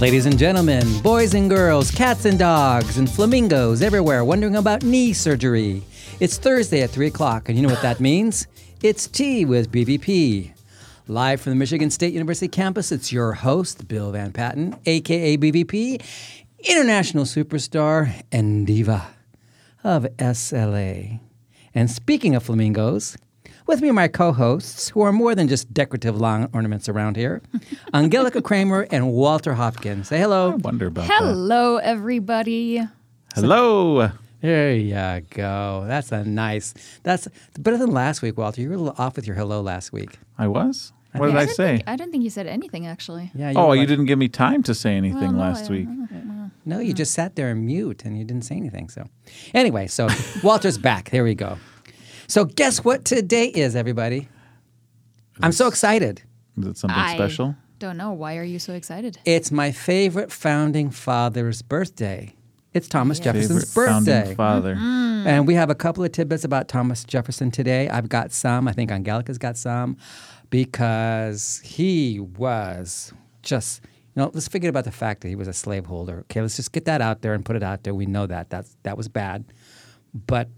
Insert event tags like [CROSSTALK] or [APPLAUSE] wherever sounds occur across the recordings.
Ladies and gentlemen, boys and girls, cats and dogs, and flamingos everywhere wondering about knee surgery. It's Thursday at 3 o'clock, and you know what that means? It's tea with BVP. Live from the Michigan State University campus, it's your host, Bill VanPatten, aka BVP, international superstar and diva of SLA. And speaking of flamingos, with me are my co hosts, who are more than just decorative lawn ornaments around here [LAUGHS] Angelica Kramer and Walter Hopkins. Say hello. I wonder about that. Hello, everybody. Hello. There you go. That's a nice. That's better than last week, Walter. You were a little off with your hello last week. I was. What did think- I say? think- I don't think you said anything actually. Yeah. Oh, were you didn't give me time to say anything Well, no, last I- week. No, you just sat there and mute, and you didn't say anything. So, anyway, so [LAUGHS] Walter's back. There we go. So, guess what today is, everybody? I'm so excited. Is it something I special? Don't know. Why are you so excited? It's my favorite founding father's birthday. It's Thomas Jefferson's Favorite birthday. founding father. And we have a couple of tidbits about Thomas Jefferson today. I've got some. I think Angelica's got some because he was just, you know, let's forget about the fact that he was a slaveholder. Okay, let's just get that out there and put it out there. We know that. That's, that was bad. But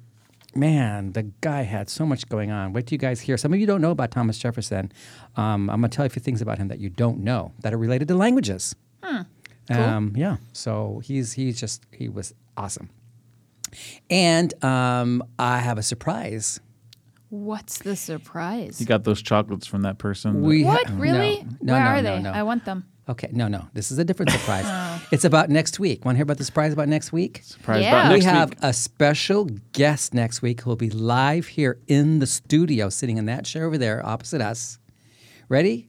man, the guy had so much going on. Wait till you guys hear. Some of you don't know about Thomas Jefferson. Um, I'm going to tell you a few things about him that you don't know that are related to languages. Um, yeah. So he's he's just he was awesome. And um, I have a surprise. What's the surprise? You got those chocolates from that person. that- We ha- what? Really? No, no, Where no, are no, they? no. I want them. Okay, no, no. This is a different surprise. [LAUGHS] It's about next week. Want to hear about the surprise about next week? Surprise Yeah. about We next we have week. a special guest next week who will be live here in the studio, sitting in that chair over there opposite us. Ready?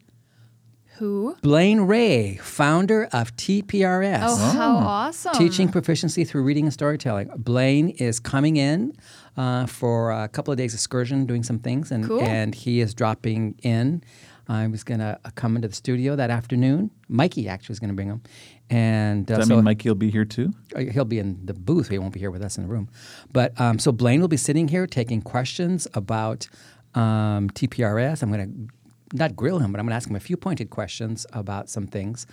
Who? Blaine Ray, founder of TPRS. Oh, how awesome! Teaching proficiency through reading and storytelling. Blaine is coming in uh, for a couple of days excursion, doing some things, and Cool. and he is dropping in. I was going to come into the studio that afternoon. Mikey actually is going to bring him, and uh, Does that so mean Mikey will be here too? uh, he'll be in the booth. He won't be here with us in the room. But um, so Blaine will be sitting here taking questions about um, TPRS. I'm going to not grill him, but I'm going to ask him a few pointed questions about some things.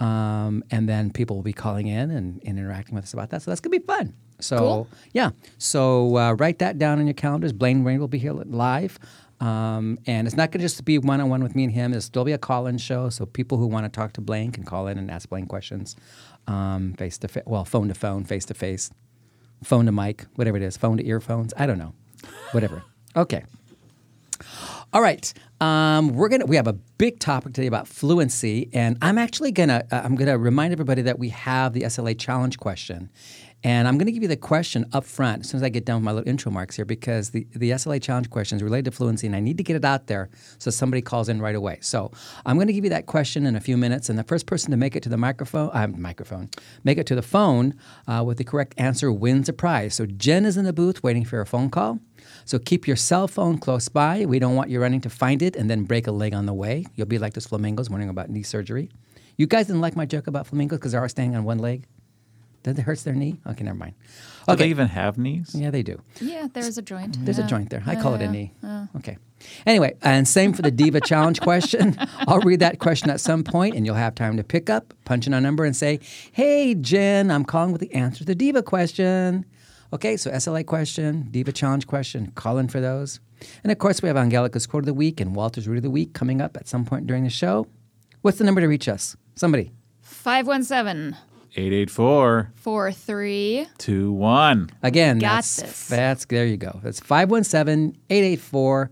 Um, and then people will be calling in and, and interacting with us about that. So that's going to be fun. So, Cool. yeah. So uh, write that down in your calendars. Blaine Ray will be here live. Um, and it's not going to just be one on one with me and him. There'll still be a call in show. So people who want to talk to Blaine can call in and ask Blaine questions face to face. Well, phone to phone, face to face, phone to mic, whatever it is, phone to earphones. I don't know. Whatever. Okay. All right. Um, we're gonna we have a big topic today about fluency, and I'm actually gonna uh, I'm gonna remind everybody that we have the SLA challenge question, and I'm gonna give you the question up front as soon as I get done with my little intro marks here because the the SLA challenge question is related to fluency, and I need to get it out there so somebody calls in right away. So I'm gonna give you that question in a few minutes, and the first person to make it to the microphone uh, microphone make it to the phone uh, with the correct answer wins a prize. So Jen is in the booth waiting for a phone call. So keep your cell phone close by. We don't want you running to find it and then break a leg on the way. You'll be like those flamingos wondering about knee surgery. You guys didn't like my joke about flamingos because they're all standing on one leg? That it hurts their knee? Okay, never mind. Do they even have knees? yeah, they do. Yeah, there's a joint. There's Yeah. a joint there. I call it a Yeah. knee. Oh. Okay. Anyway, and same for the Diva Challenge question. [LAUGHS] I'll read that question at some point, and you'll have time to pick up, punch in a number, and say, Hey, Jen, I'm calling with the answer to the Diva question. Okay, so SLA question, Diva Challenge question, call in for those. And of course, we have Angelica's Quote of the Week and Walter's Root of the Week coming up at some point during the show. What's the number to reach us? Somebody. 517 884 43. 21. Again, Got that's, this. that's there you go. That's 517 884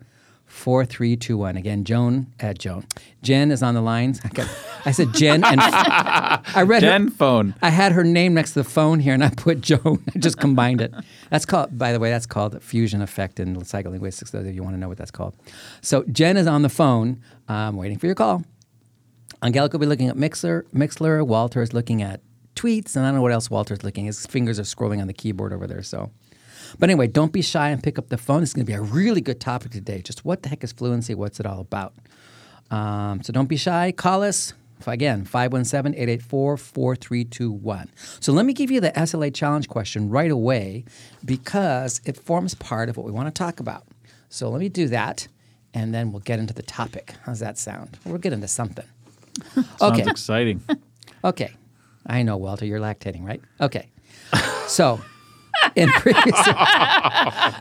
4321. Again, Joan, uh, Joan. Jen is on the lines. I, got, I said Jen, and [LAUGHS] I read her, Den phone. I had her name next to the phone here, and I put Joan. [LAUGHS] I just combined it. That's called, by the way, that's called fusion effect in psycholinguistics. Those of you want to know what that's called. So Jen is on the phone, um, waiting for your call. Angelica will be looking at Mixlr. Mixlr. Walter is looking at tweets, and I don't know what else Walter's looking. His fingers are scrolling on the keyboard over there. So, but anyway, don't be shy and pick up the phone. It's going to be a really good topic today. Just what the heck is fluency? What's it all about? Um, so don't be shy. Call us. Again, 517 884 4321. So let me give you the SLA challenge question right away because it forms part of what we want to talk about. So let me do that and then we'll get into the topic. How's that sound? We'll get into something. Sounds Okay. exciting. [LAUGHS] Okay. I know, Walter, you're lactating, right? Okay. So, in previous,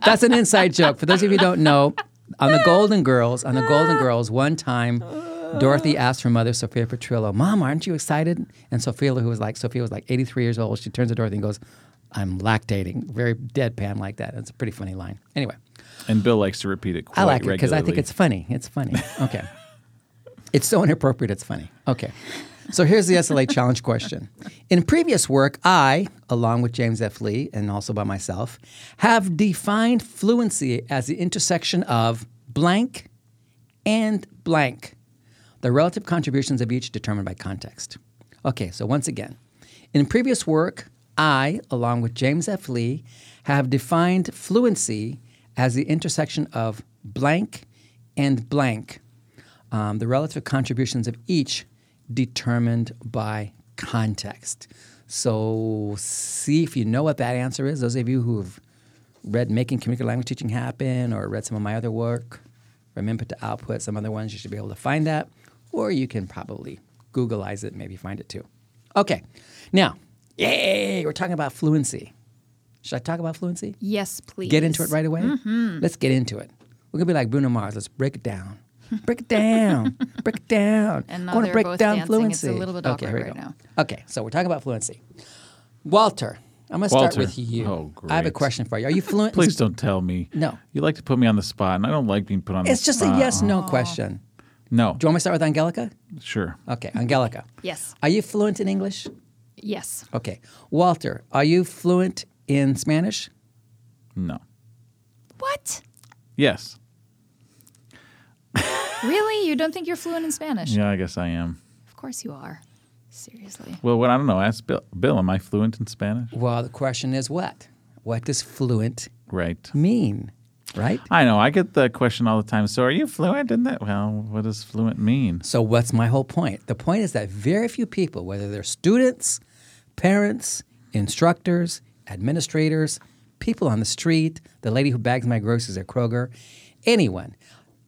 that's an inside joke. For those of you who don't know, on the Golden Girls, on the Golden Girls, one time, Dorothy asked her mother, Sophia Petrillo, "Mom, aren't you excited?" And Sophia, who was like Sophia, was like 83 years old. She turns to Dorothy and goes, "I'm lactating." Very deadpan like that. It's a pretty funny line. Anyway, And Bill likes to repeat it quite I like it because I think it's funny. It's funny. Okay. it's so inappropriate, it's funny. Okay. So here's the SLA challenge question. In previous work, I, along with James F. Lee and also by myself, have defined fluency as the intersection of blank and blank, the relative contributions of each determined by context. Okay, so once again, in previous work, I, along with James F. Lee, have defined fluency as the intersection of blank and blank, um, the relative contributions of each determined by context. So, see if you know what that answer is. Those of you who've read Making Communicative Language Teaching Happen or read some of my other work, from input to output, some other ones, you should be able to find that. Or you can probably Googleize it, maybe find it too. Okay, now, yay, we're talking about fluency. Should I talk about fluency? Yes, please. Get into it right away? Mm-hmm. Let's get into it. We're going to be like Bruno Mars. Let's break it down. Break it down. break it down. [LAUGHS] And now I want to break both down dancing. It's fluency. a little bit okay, awkward here we right go. now. Okay, so we're talking about fluency. Walter, I'm going to start Walter. with you. Oh, great. I have a question for you. Are you fluent? [LAUGHS] Please don't tell me. No. You like to put me on the spot, and I don't like being put on the ones. It's the just spot. a yes no question. Oh. No. Do you want me to start with Angelica? Sure. Okay, Angelica. Yes. Are you fluent in English? Yes. Okay. Walter, are you fluent in Spanish? No. What? Yes. Really? You don't think you're fluent in Spanish? Yeah, I guess I am. Of course you are. Seriously. Well, what I don't know. Ask Bill. Bill, am I fluent in Spanish? Well, the question is what? What does fluent Right. mean? Right? I know. I get the question all the time. So, are you fluent in that? Well, what does fluent mean? So, what's my whole point? The point is that very few people, whether they're students, parents, instructors, administrators, people on the street, the lady who bags my groceries at Kroger, anyone,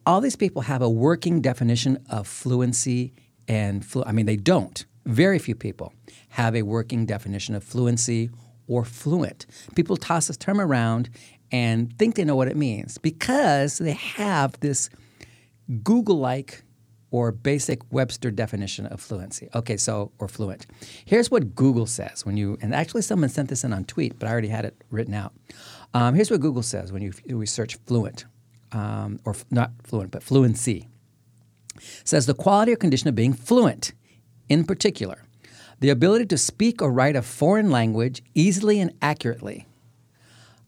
all these people have a working definition of fluency and flu- I mean, they don't. Very few people have a working definition of fluency or fluent. People toss this term around and think they know what it means because they have this Google like or basic Webster definition of fluency. Okay, so, or fluent. Here's what Google says when you, and actually someone sent this in on tweet, but I already had it written out. Um, here's what Google says when you, we search fluent, um, or f- not fluent, but fluency. Says the quality or condition of being fluent, in particular, the ability to speak or write a foreign language easily and accurately.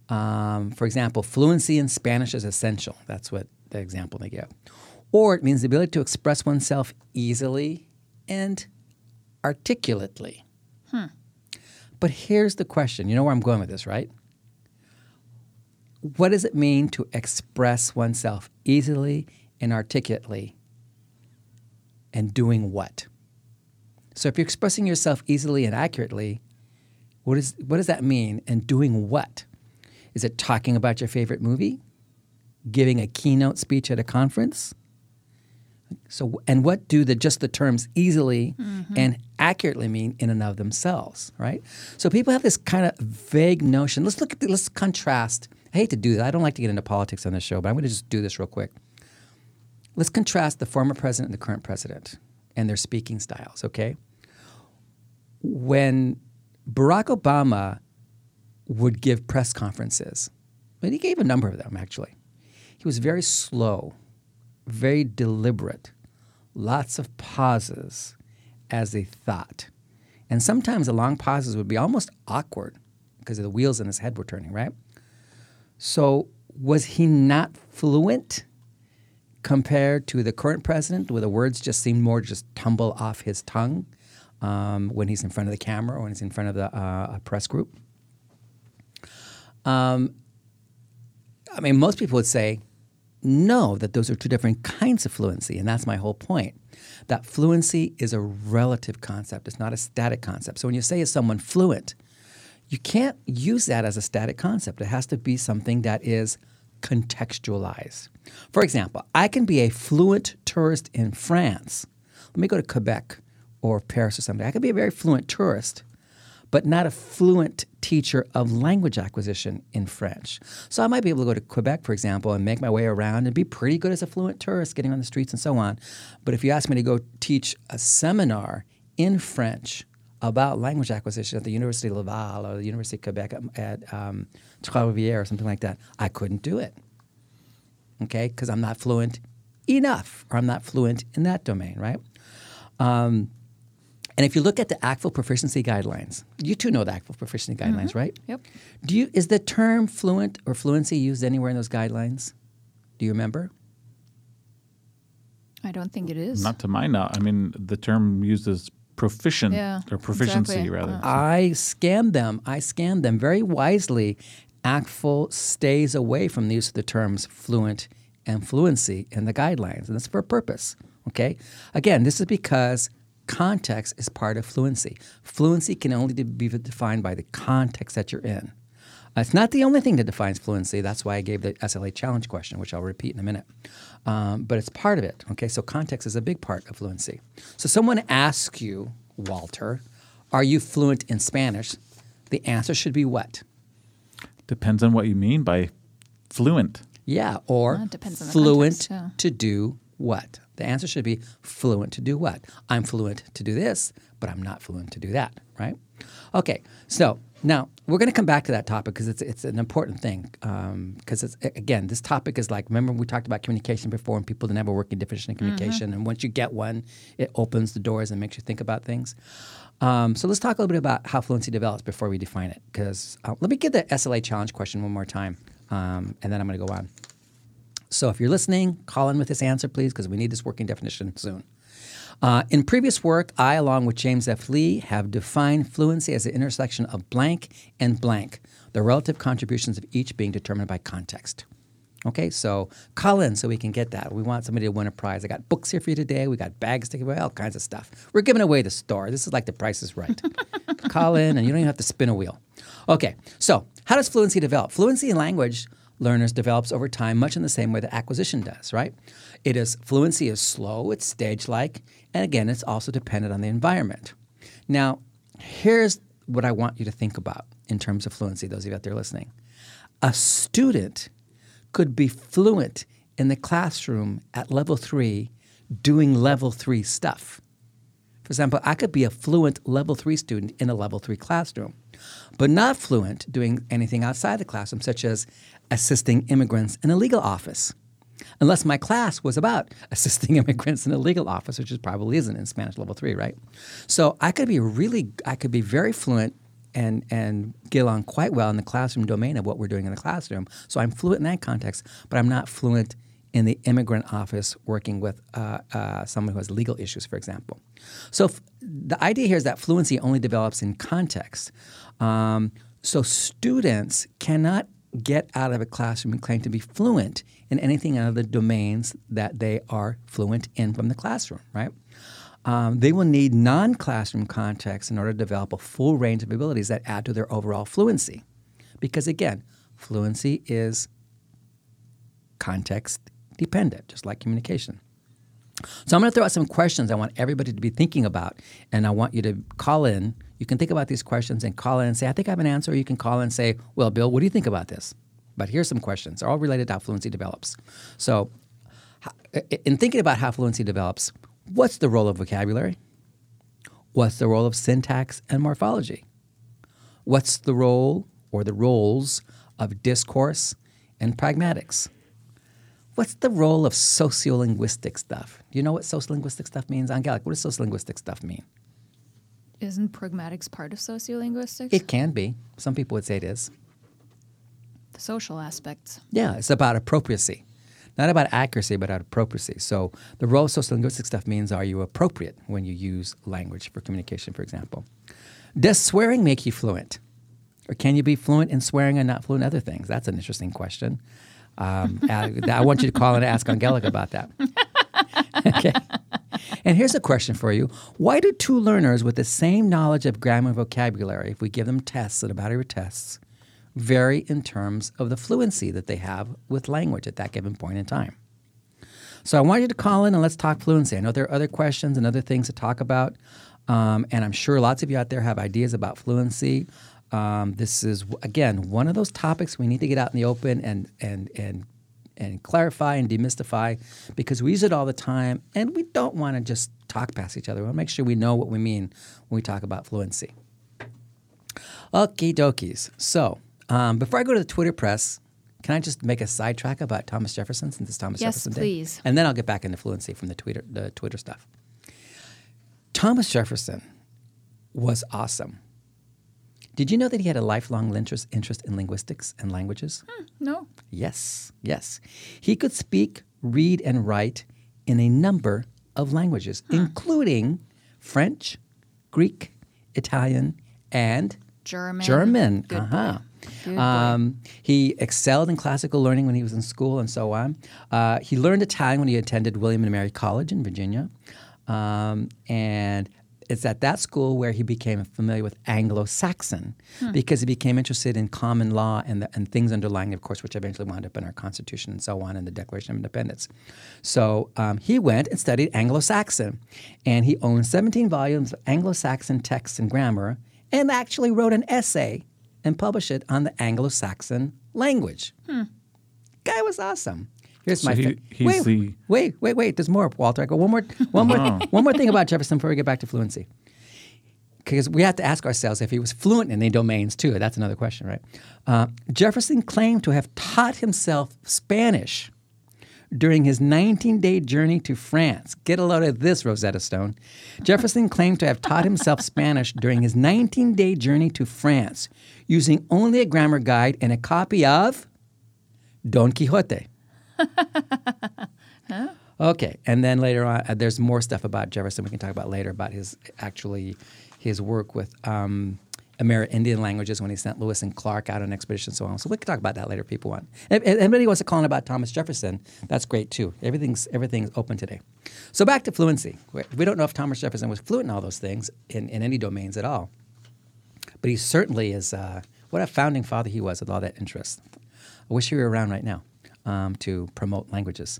Um, for example, fluency in Spanish is essential. That's what the example they give. Or it means the ability to express oneself easily and articulately. But here's the question. You know where I'm going with this, right? What does it mean to express oneself easily and articulately? And doing what? So if you're expressing yourself easily and accurately, what, is, what does that mean? And doing what? Is it talking about your favorite movie? Giving a keynote speech at a conference? So, and what do the just the terms easily mm-hmm. and accurately mean in and of themselves, right? So people have this kind of vague notion. Let's look at the, let's contrast. I hate to do that. I don't like to get into politics on this show, but I'm going to just do this real quick. Let's contrast the former president and the current president and their speaking styles, okay? When Barack Obama would give press conferences, and he gave a number of them actually, he was very slow, very deliberate, lots of pauses as they thought. And sometimes the long pauses would be almost awkward because the wheels in his head were turning, right? So, was he not fluent compared to the current president, where the words just seem more just tumble off his tongue um, when he's in front of the camera or when he's in front of the uh, a press group? Um, I mean, most people would say no, that those are two different kinds of fluency, and that's my whole point. That fluency is a relative concept, it's not a static concept. So when you say is someone fluent, you can't use that as a static concept. It has to be something that is contextualized. For example, I can be a fluent tourist in France. Let me go to Quebec or Paris or something. I could be a very fluent tourist, but not a fluent teacher of language acquisition in French. So I might be able to go to Quebec, for example, and make my way around and be pretty good as a fluent tourist, getting on the streets and so on. But if you ask me to go teach a seminar in French about language acquisition at the University of Laval or the University of Quebec at um, Trois-Rivières or something like that, I couldn't do it. Okay, because I'm not fluent enough, or I'm not fluent in that domain, right? Um, and if you look at the ACTFL proficiency guidelines, you two know the ACTFL proficiency guidelines, right? Yep. Do you is the term fluent or fluency used anywhere in those guidelines? Do you remember? I don't think it is. Not to my knowledge. I mean, the term used as proficient Yeah, or proficiency exactly. rather. Uh, I scanned them. I scanned them very wisely. ACTFL stays away from the use of the terms fluent and fluency in the guidelines, and that's for a purpose. Okay. Again, this is because context is part of fluency. Fluency can only be defined by the context that you're in. It's not the only thing that defines fluency. That's why I gave the SLA challenge question, which I'll repeat in a minute. Um, but it's part of it. Okay, so context is a big part of fluency. So someone asks you, Walter, are you fluent in Spanish? The answer should be what? Depends on what you mean by fluent. Yeah, or Well, it depends on the fluent context, yeah. to do what? The answer should be fluent to do what? I'm fluent to do this, but I'm not fluent to do that, right? Okay, so now we're going to come back to that topic because it's, it's an important thing. Because it's again, this topic is like remember we talked about communication before, and people that never work in definition in communication, and once you get one, it opens the doors and makes you think about things. Um, so let's talk a little bit about how fluency develops before we define it. Because uh, let me give the SLA challenge question one more time, um, and then I'm going to go on. So if you're listening, call in with this answer, please, because we need this working definition soon. Uh, in previous work, I, along with James F. Lee, have defined fluency as the intersection of blank and blank, the relative contributions of each being determined by context. Okay, so call in so we can get that. We want somebody to win a prize. I got books here for you today. We got bags to give away, all kinds of stuff. We're giving away the store. This is like the price is right. [LAUGHS] call in and you don't even have to spin a wheel. Okay, so how does fluency develop? Fluency in language learners develops over time much in the same way that acquisition does, right? It is fluency is slow, it's stage-like, and again, it's also dependent on the environment. Now, here's what I want you to think about in terms of fluency, those of you out there listening. A student could be fluent in the classroom at level three doing level three stuff. For example, I could be a fluent level three student in a level three classroom, but not fluent doing anything outside the classroom, such as assisting immigrants in a legal office. Unless my class was about [LAUGHS] assisting immigrants in a legal office, which is probably isn't in Spanish level three, right? So I could be really, I could be very fluent and and get along quite well in the classroom domain of what we're doing in the classroom. So I'm fluent in that context, but I'm not fluent in the immigrant office working with uh, uh, someone who has legal issues, for example. So f- the idea here is that fluency only develops in context. Um, so students cannot get out of a classroom and claim to be fluent in anything out of the domains that they are fluent in from the classroom, right? Um, they will need non classroom context in order to develop a full range of abilities that add to their overall fluency. Because again, fluency is context dependent, just like communication. So I'm going to throw out some questions I want everybody to be thinking about, and I want you to call in. You can think about these questions and call in and say, I think I have an answer. Or you can call in and say, Well, Bill, what do you think about this? But here's some questions. They're all related to how fluency develops. So, in thinking about how fluency develops, what's the role of vocabulary? What's the role of syntax and morphology? What's the role or the roles of discourse and pragmatics? What's the role of sociolinguistic stuff? Do you know what sociolinguistic stuff means? Angelic, what does sociolinguistic stuff mean? Isn't pragmatics part of sociolinguistics? It can be. Some people would say it is. the social aspects. Yeah, it's about appropriacy. Not about accuracy, but about appropriacy. So the role of sociolinguistic stuff means are you appropriate when you use language for communication, for example? Does swearing make you fluent? Or can you be fluent in swearing and not fluent in other things? That's an interesting question. Um, [LAUGHS] I, I want you to call and ask Angelica about that. [LAUGHS] okay. And here's a question for you Why do two learners with the same knowledge of grammar and vocabulary, if we give them tests at a battery of tests, vary in terms of the fluency that they have with language at that given point in time? So I want you to call in and let's talk fluency. I know there are other questions and other things to talk about, um, and I'm sure lots of you out there have ideas about fluency. Um, this is again one of those topics we need to get out in the open and and and and clarify and demystify because we use it all the time and we don't want to just talk past each other. We want to make sure we know what we mean when we talk about fluency. Okie dokies. So um, before I go to the Twitter press, can I just make a sidetrack about Thomas Jefferson since it's Thomas Yes, Jefferson Day? Yes, please. And then I'll get back into fluency from the Twitter, the Twitter stuff. Thomas Jefferson was awesome. Did you know that he had a lifelong interest, interest in linguistics and languages? No. Yes, yes. He could speak, read, and write in a number of languages, including French, Greek, Italian, and German. German. Good uh-huh. boy. Good boy. Um, he excelled in classical learning when he was in school and so on. Uh, he learned Italian when he attended William and Mary College in Virginia. Um, and it's at that school where he became familiar with Anglo-Saxon because he became interested in common law and, the, and things underlying, of course, which eventually wound up in our Constitution and so on and the Declaration of Independence. So um, he went and studied Anglo-Saxon, and he owned 17 volumes of Anglo-Saxon texts and grammar, and actually wrote an essay and published it on the Anglo-Saxon language. Guy was awesome. Here's So my he- fa- wait, the- wait, wait, wait. There's more, Walter. I go one more, one more, one more thing about Jefferson before we get back to fluency. Because we have to ask ourselves if he was fluent in the domains too. That's another question, right? Uh, Jefferson claimed to have taught himself Spanish during his 19 day journey to France. Get a load of this, Rosetta Stone. Jefferson claimed to have taught himself Spanish during his 19 day journey to France using only a grammar guide and a copy of Don Quixote. [LAUGHS] Okay, and then later on, uh, there's more stuff about Jefferson we can talk about later about his actually his work with um, Amerindian languages when he sent Lewis and Clark out on expedition and so on. So we can talk about that later if people want. If, if anybody wants to call in about Thomas Jefferson, that's great too. Everything's everything's open today. So back to fluency. We- We don't know if Thomas Jefferson was fluent in all those things in, in any domains at all, but he certainly is. Uh, what a founding father he was with all that interest. I wish he were around right now um, to promote languages.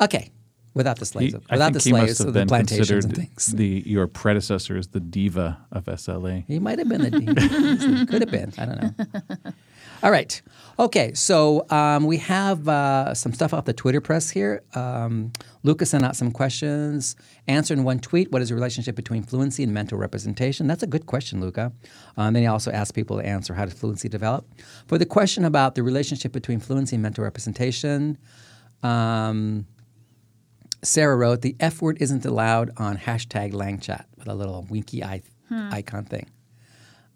Okay, without the slaves, He- without the slaves, have the plantations and things. the your predecessor is the diva of SLA. He might have been the dean. [LAUGHS] Could have been. I don't know. All right. Okay. So um, we have uh, some stuff off the Twitter press here. Um, Lucas sent out some questions. Answer in one tweet What is the relationship between fluency and mental representation? That's a good question, Luca. Um, then he also asked people to answer how does fluency develop. For the question about the relationship between fluency and mental representation, um, Sarah wrote, the F word isn't allowed on hashtag LangChat with a little winky eye icon thing.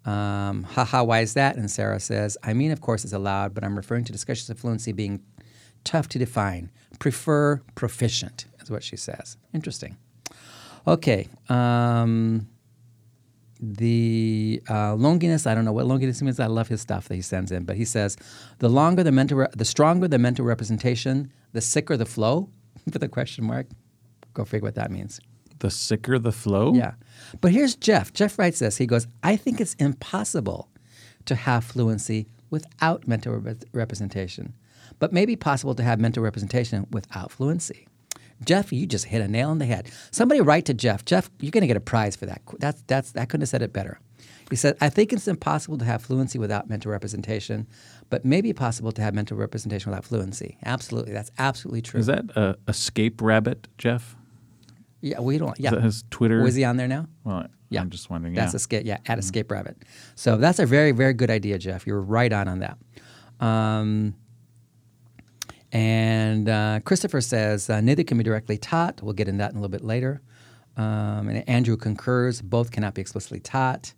Um, haha, why is that? And Sarah says, I mean, of course it's allowed, but I'm referring to discussions of fluency being tough to define. Prefer proficient, is what she says. Interesting. Okay. Um, the uh, longiness, I don't know what longiness means. I love his stuff that he sends in, but he says, the longer the mental, re- the stronger the mental representation, the sicker the flow. [LAUGHS] With a question mark. Go figure what that means. The sicker the flow. Yeah. But here's Jeff. Jeff writes this. He goes, I think it's impossible to have fluency without mental rep- representation, but maybe possible to have mental representation without fluency. Jeff, you just hit a nail on the head. Somebody write to Jeff. Jeff, you're going to get a prize for that. That's, that's, I couldn't have said it better. He said, I think it's impossible to have fluency without mental representation, but maybe possible to have mental representation without fluency. Absolutely. That's absolutely true. Is that a escape rabbit, Jeff? Yeah, we don't. Yeah. His Twitter? Was he on there now? Well, Yeah. I'm just wondering. That's yeah. escape. Yeah, at Escape Rabbit. So that's a very, very good idea, Jeff. You're right on on that. Um, and uh, Christopher says uh, neither can be directly taught. We'll get into that in a little bit later. Um, and Andrew concurs. Both cannot be explicitly taught.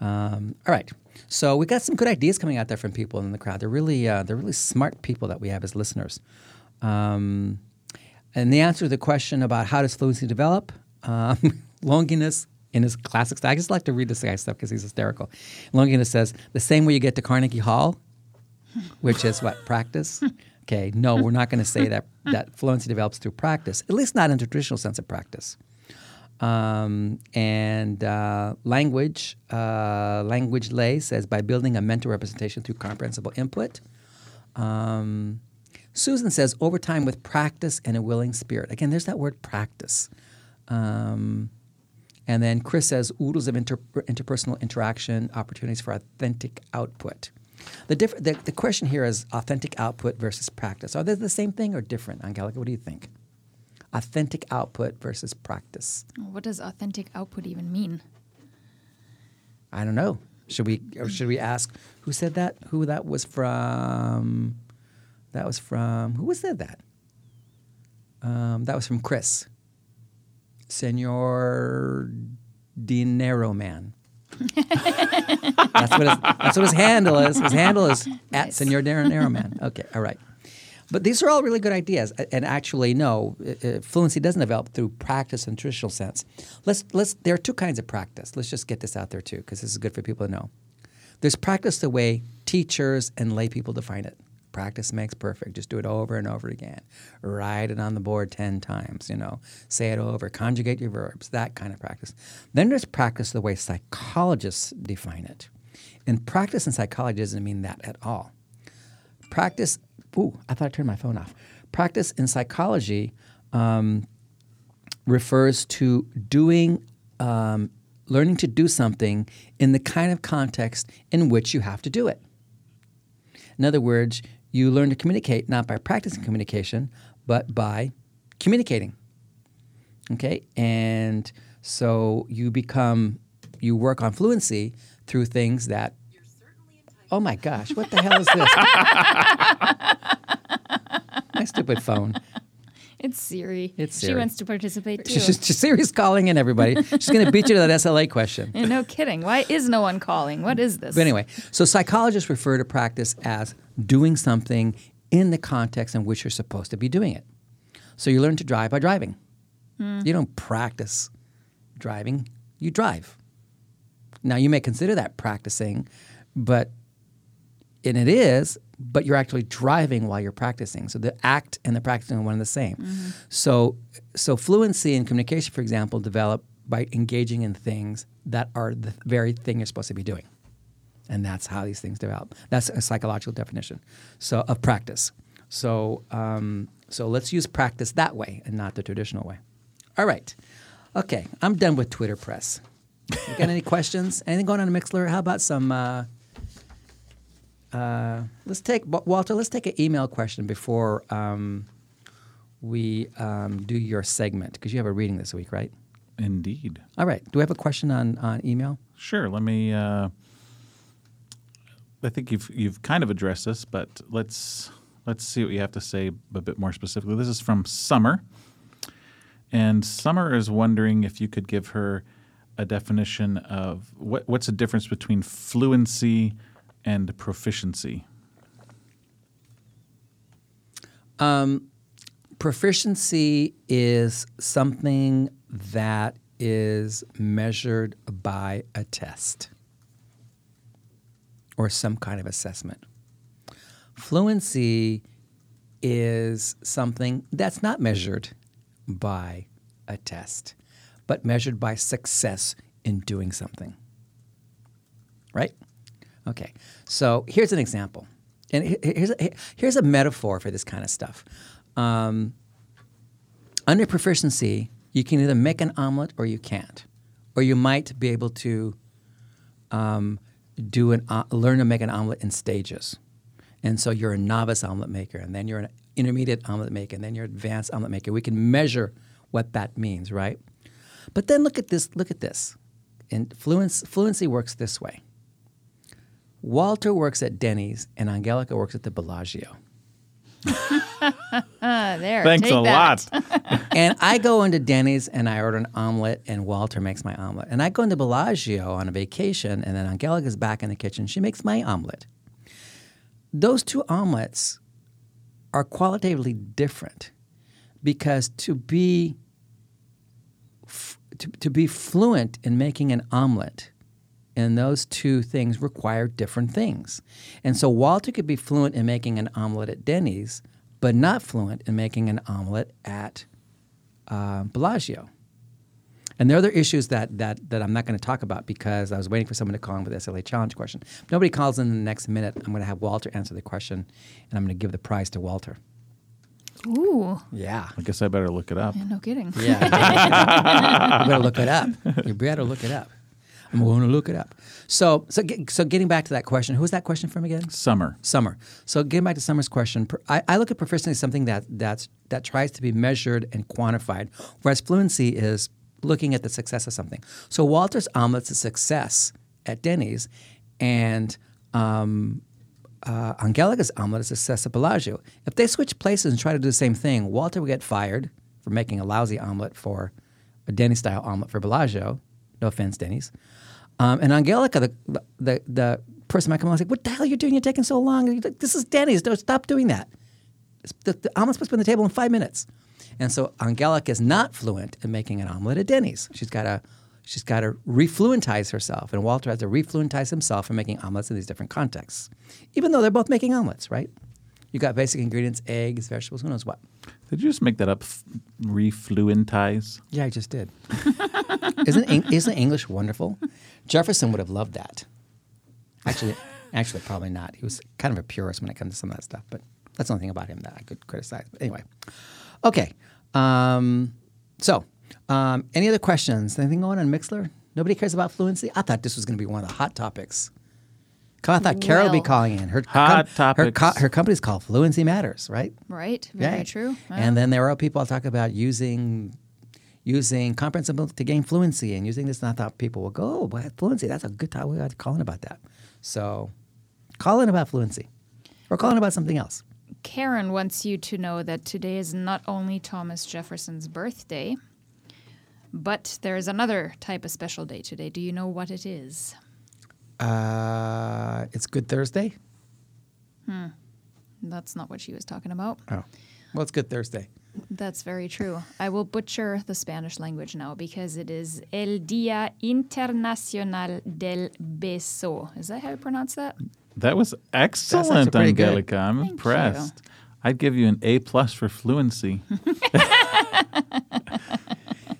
Um, all right. So we got some good ideas coming out there from people in the crowd. They're really, uh, they're really smart people that we have as listeners. Um, and the answer to the question about how does fluency develop, um, [LAUGHS] Longinus in his classic style, I just like to read this guy's stuff because he's hysterical. Longinus says, the same way you get to Carnegie Hall, which is what, practice? [LAUGHS] Okay, no, we're not going to say that that fluency develops through practice, at least not in the traditional sense of practice. Um, and uh, language, uh, language lay says by building a mental representation through comprehensible input. Um, Susan says over time with practice and a willing spirit. Again, there's that word practice. Um, and then Chris says oodles of inter- interpersonal interaction, opportunities for authentic output. The, diff- the, the question here is authentic output versus practice. Are they the same thing or different? Angelica, what do you think? Authentic output versus practice. What does authentic output even mean? I don't know. Should we or should we ask who said that? Who that was from? That was from who was said that? Um, that was from Chris. Senor Dinero Man. that's what his, that's what his handle is. His handle is at Nice. Senor Dinero Man. Okay, all right. But these are all really good ideas. And actually, no, uh, fluency doesn't develop through practice in traditional sense. Let's let's. There are two kinds of practice. Let's just get this out there too, because this is good for people to know. There's practice the way teachers and lay people define it. Practice makes perfect. Just do it over and over again. Write it on the board 10 times, you know. Say it over. Conjugate your verbs, that kind of practice. Then there's practice the way psychologists define it. And practice in psychology doesn't mean that at all. Practice, ooh, I thought I turned my phone off. Practice in psychology um, refers to doing, um, learning to do something in the kind of context in which you have to do it. In other words, you learn to communicate not by practicing communication, but by communicating. Okay? And so you become, you work on fluency through things that. Oh my gosh, what the hell is this? [LAUGHS] my stupid phone. It's Siri. It's She wants to participate too. She's just she's Siri's calling in everybody. She's going to beat you to that SLA question. Yeah, [LAUGHS] no kidding. Why is no one calling? What is this? But anyway, so psychologists refer to practice as doing something in the context in which you're supposed to be doing it. So you learn to drive by driving. Hmm. You don't practice driving, you drive. Now you may consider that practicing, but and it is, but you're actually driving while you're practicing. So the act and the practicing are one and the same. So so fluency in communication, for example, develop by engaging in things that are the very thing you're supposed to be doing. And that's how these things develop. That's a psychological definition. So of practice. So um, so let's use practice that way and not the traditional way. All right. Okay, I'm done with Twitter press. You got any [LAUGHS] questions? Anything going on in Mixlr? How about some? Uh, uh, let's take Walter. Let's take an email question before um, we um, do your segment because you have a reading this week, right? Indeed. All right. Do we have a question on on email? Sure. Let me. Uh, I think you've you've kind of addressed this, but let's let's see what you have to say a bit more specifically. This is from Summer, and Summer is wondering if you could give her a definition of what what's the difference between fluency and proficiency. Um, proficiency is something that is measured by a test or some kind of assessment. Fluency is something that's not measured by a test, but measured by success in doing something. Right? Okay. So here's an example. And here's a, here's a metaphor for this kind of stuff. Um, under proficiency, you can either make an omelet or you can't. Or you might be able to um, do an uh, learn to make an omelet in stages. And so you're a novice omelet maker, and then you're an intermediate omelet maker, and then you're an advanced omelet maker. We can measure what that means, right? But then look at this. Look at this. And fluency, fluency works this way. Walter works at Denny's, and Angelica works at the Bellagio. [LAUGHS] There. Thanks a that. lot. [LAUGHS] and I go into Denny's and I order an omelet, and Walter makes my omelet. And I go into Bellagio on a vacation, and then Angelica's back in the kitchen. She makes my omelet. Those two omelets are qualitatively different because to be f- to, to be fluent in making an omelet and those two things require different things. And so Walter could be fluent in making an omelet at Denny's, but not fluent in making an omelet at uh, Bellagio. And there are other issues that, that, that I'm not going to talk about because I was waiting for someone to call in with the SLA challenge question. If nobody calls in the next minute, I'm going to have Walter answer the question, and I'm going to give the prize to Walter. Ooh, Yeah. I guess I better look it up. yeah, no kidding. Yeah. [LAUGHS] you better look it up. You better look it up. I'm going to look it up. So, so, get, so getting back to that question, who was that question from again? Summer. Summer. So getting back to Summer's question, per- I, I look at proficiency as something that that's that tries to be measured and quantified, whereas fluency is looking at the success of something. So Walter's omelet's a success at Denny's, and um, uh, Angelica's omelet is a success at Bellagio. If they switch places and try to do the same thing, Walter would get fired for making a lousy omelet for a Denny's style omelet for Bellagio. No offense, Denny's. Um, and Angelica, the, the the person might come along and say, "What the hell are you doing? You're taking so long. This is Denny's. Don't stop doing that. The, the omelet's supposed to be on the table in five minutes." And so Angelica is not fluent in making an omelet at Denny's. She's got to she's got to refluentize herself, and Walter has to refluentize himself in making omelets in these different contexts, even though they're both making omelets, right? You got basic ingredients: eggs, vegetables, who knows what. Did you just make that up? F- refluentize? Yeah, I just did. [LAUGHS] isn't Eng- isn't English wonderful? Jefferson would have loved that. Actually, actually, probably not. He was kind of a purist when it comes to some of that stuff, but that's the only thing about him that I could criticize. But anyway, okay. Um, so, um, any other questions? Anything going on Mixlr? Nobody cares about fluency. I thought this was going to be one of the hot topics. I thought Carol would be calling in. Her Hot Her, topics. her company's called Fluency Matters, right? Right? Very Yeah. true. Wow. And then there are people I'll talk about using using comprehensible to gain fluency and using this. And I thought people will go, oh, but fluency, that's a good time. We got to call in about that. So call in about fluency or call in about something else. Karen wants you to know that today is not only Thomas Jefferson's birthday, but there is another type of special day today. Do you know what it is? Uh, it's Good Thursday. Hmm. That's not what she was talking about. Oh, well, it's Good Thursday. That's very true. I will butcher the Spanish language now because it is El Día Internacional del Beso. Is that how you pronounce that? That was excellent, pretty good. Angelica. I'm Thank you. impressed. I'd give you an A plus for fluency. [LAUGHS]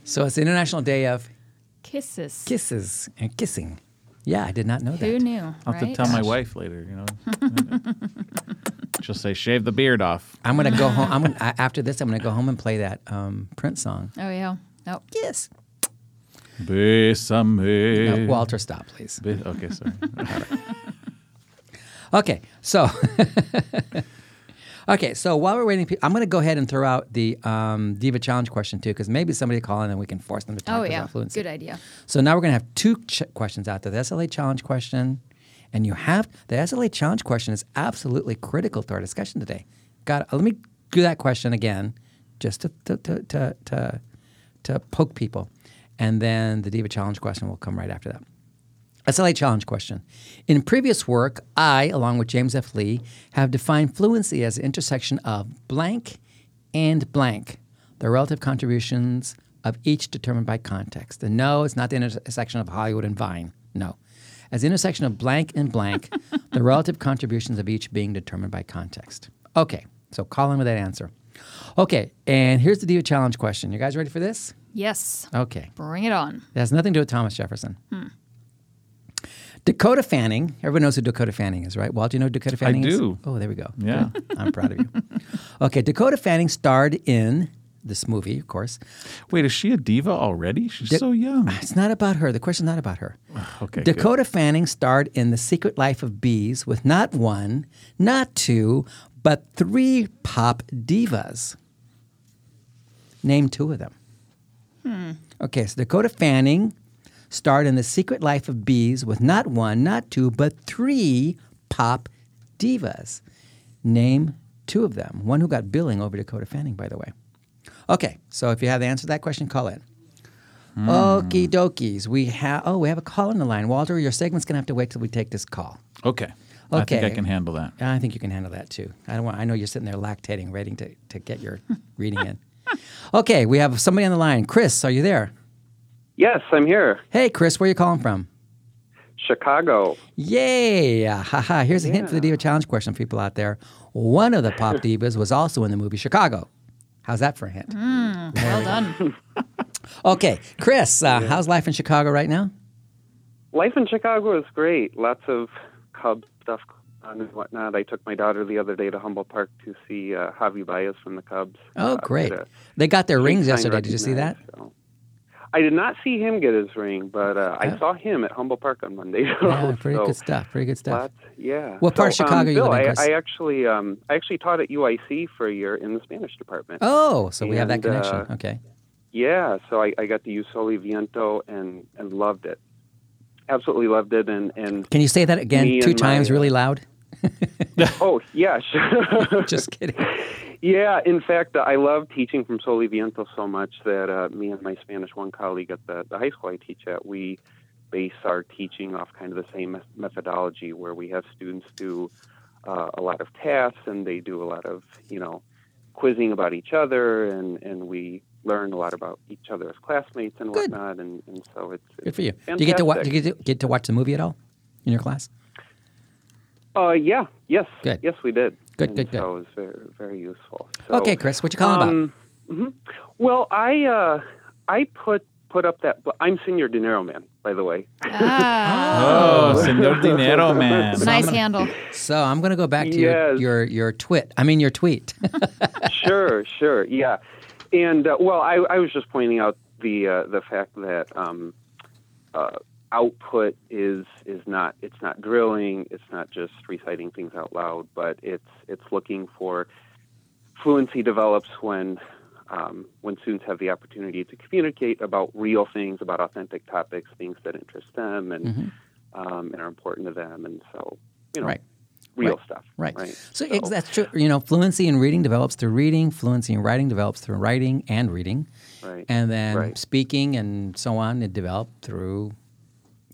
So it's the International Day of Kisses. Kisses and Kissing. Yeah, I did not know that. Who knew? I'll have right? to tell my wife later. You know, [LAUGHS] she'll say, "Shave the beard off." I'm gonna go home. I'm [LAUGHS] gonna, a- after this. I'm gonna go home and play that um, Prince song. Oh yeah. No. Yes. Bésame. No, Walter, stop, please. Be- okay, sorry. [LAUGHS] Okay, so okay, so while we're waiting, I'm going to go ahead and throw out the um, Diva Challenge question too, because maybe somebody call in and we can force them to talk Oh about yeah. fluency. Good idea. So now we're going to have two ch- questions out there: the SLA Challenge question, and you have the SLA Challenge question is absolutely critical to our discussion today. Got let me do that question again, just to to to to, to, to poke people, and then the Diva Challenge question will come right after that. SLA challenge question. In previous work, I, along with James F. Lee, have defined fluency as the intersection of blank and blank, the relative contributions of each determined by context. And no, it's not the intersection of Hollywood and Vine. No. As the intersection of blank and blank, [LAUGHS] the relative contributions of each being determined by context. Okay, so call in with that answer. Okay, and here's the Diva challenge question. You guys ready for this? Yes. Okay. Bring it on. It has nothing to do with Thomas Jefferson. Hmm. Dakota Fanning, everyone knows who Dakota Fanning is, right? Well, do you know who Dakota Fanning is? do. Oh, there we go. Yeah. Good. I'm proud of you. [LAUGHS] Okay, Dakota Fanning starred in this movie, of course. Wait, is she a diva already? She's Da- so young. It's not about her. The question's not about her. [SIGHS] Okay. good. Dakota Fanning starred in The Secret Life of Bees with not one, not two, but three pop divas. Name two of them. Hmm. Okay, so Dakota Fanning starred in The Secret Life of Bees with not one, not two, but three pop divas. Name two of them. One who got billing over Dakota Fanning, by the way. Okay, so if you have the answer to that question, call in. Hmm. Okie dokies. We have oh, we have a call on the line. Walter, your segment's gonna have to wait till we take this call. Okay. Okay. I think I can handle that. I think you can handle that too. I don't want. I know you're sitting there lactating, waiting to, to get your reading in. [LAUGHS] Okay, we have somebody on the line. Chris, are you there? Yes, I'm here. Hey, Chris, where are you calling from? Chicago. Yay! Haha. Here's a hint for the Diva Challenge question, for people out there. One of the pop [LAUGHS] divas was also in the movie Chicago. How's that for a hint? Well done. [LAUGHS] Okay, Chris, uh, how's life in Chicago right now? Life in Chicago is great. Lots of Cub stuff and whatnot. I took my daughter the other day to Humboldt Park to see uh, Javi Baez from the Cubs. Oh, Uh, great. get They got their rings yesterday. Did you see that? so. I did not see him get his ring, but uh, Yeah. I saw him at Humboldt Park on Monday. [LAUGHS] Yeah, pretty so, good stuff. Pretty good stuff. Yeah. What part of Chicago um, you Bill, live in, I, Chris? I actually, um, I actually taught at UIC for a year in the Spanish department. Oh, so we have that connection. uh, okay. Yeah, so I, I got to use Sol y Viento and and loved it. Absolutely loved it, and and Can you say that again two and my, times uh, really loud? [LAUGHS] oh yeah. [LAUGHS] Just kidding. Yeah, in fact, I love teaching from Sol y Viento so much that uh, me and my Spanish one colleague at the, the high school I teach at, we base our teaching off kind of the same methodology where we have students do uh, a lot of tasks and they do a lot of, you know, quizzing about each other and, and we learn a lot about each other as classmates and Good. whatnot. And, and so it's, Good for you. Fantastic. Do you get to watch? Do you get to, get to watch the movie at all in your class? Uh, yeah, yes. Good. Yes, we did. Good, And good, good. So it was very, very useful. So, okay, Chris, what you calling about? Um, mhm. Well, I uh, I put put up that. I'm Senior Dinero Man, by the way. [LAUGHS] Ah, [LAUGHS] Oh, Senor Dinero [LAUGHS] Man. nice handle. So I'm going to go back to Yes. your, your your twit. I mean your tweet. sure, sure, yeah. And uh, well, I, I was just pointing out the uh, the fact that um, uh, output is is not it's not drilling, it's not just reciting things out loud, but it's it's looking for fluency develops when um, when students have the opportunity to communicate about real things, about authentic topics, things that interest them and Mhm. um, and are important to them, and so you know, Right. real Right. stuff. Right. Right. So, ex- that's true. You know, fluency in reading develops through reading. Fluency in writing develops through writing and reading, right. and then Right. speaking and so on. It developed through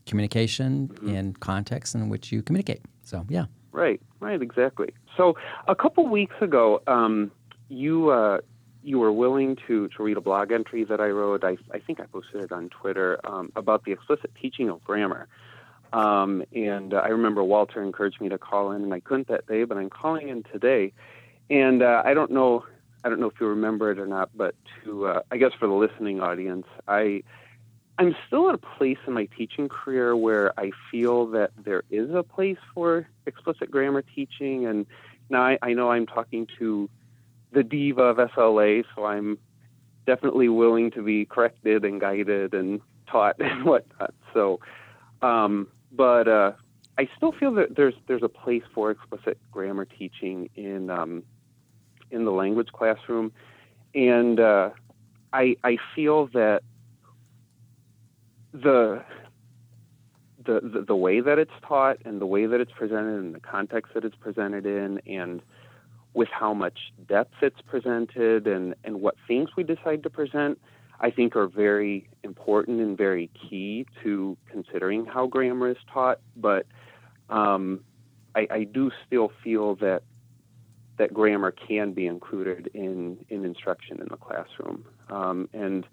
communication Mm-hmm. in context in which you communicate. So, yeah. Right, right, exactly. So a couple weeks ago, um, you uh, you were willing to, to read a blog entry that I wrote. I, I think I posted it on Twitter um, about the explicit teaching of grammar. Um, and uh, I remember Walter encouraged me to call in, and I couldn't that day, but I'm calling in today. And uh, I don't know, I don't know if you remember it or not, but to uh, I guess for the listening audience, I I'm still at a place in my teaching career where I feel that there is a place for explicit grammar teaching. And now I, I know I'm talking to the diva of SLA, so I'm definitely willing to be corrected and guided and taught [LAUGHS] and whatnot. So, um, but uh, I still feel that there's there's a place for explicit grammar teaching in um, in the language classroom, and uh, I I feel that the the, the the way that it's taught and the way that it's presented and the context that it's presented in and with how much depth it's presented and, and what things we decide to present, I think are very important and very key to considering how grammar is taught. But um, I, I do still feel that that grammar can be included in, in instruction in the classroom. Um, and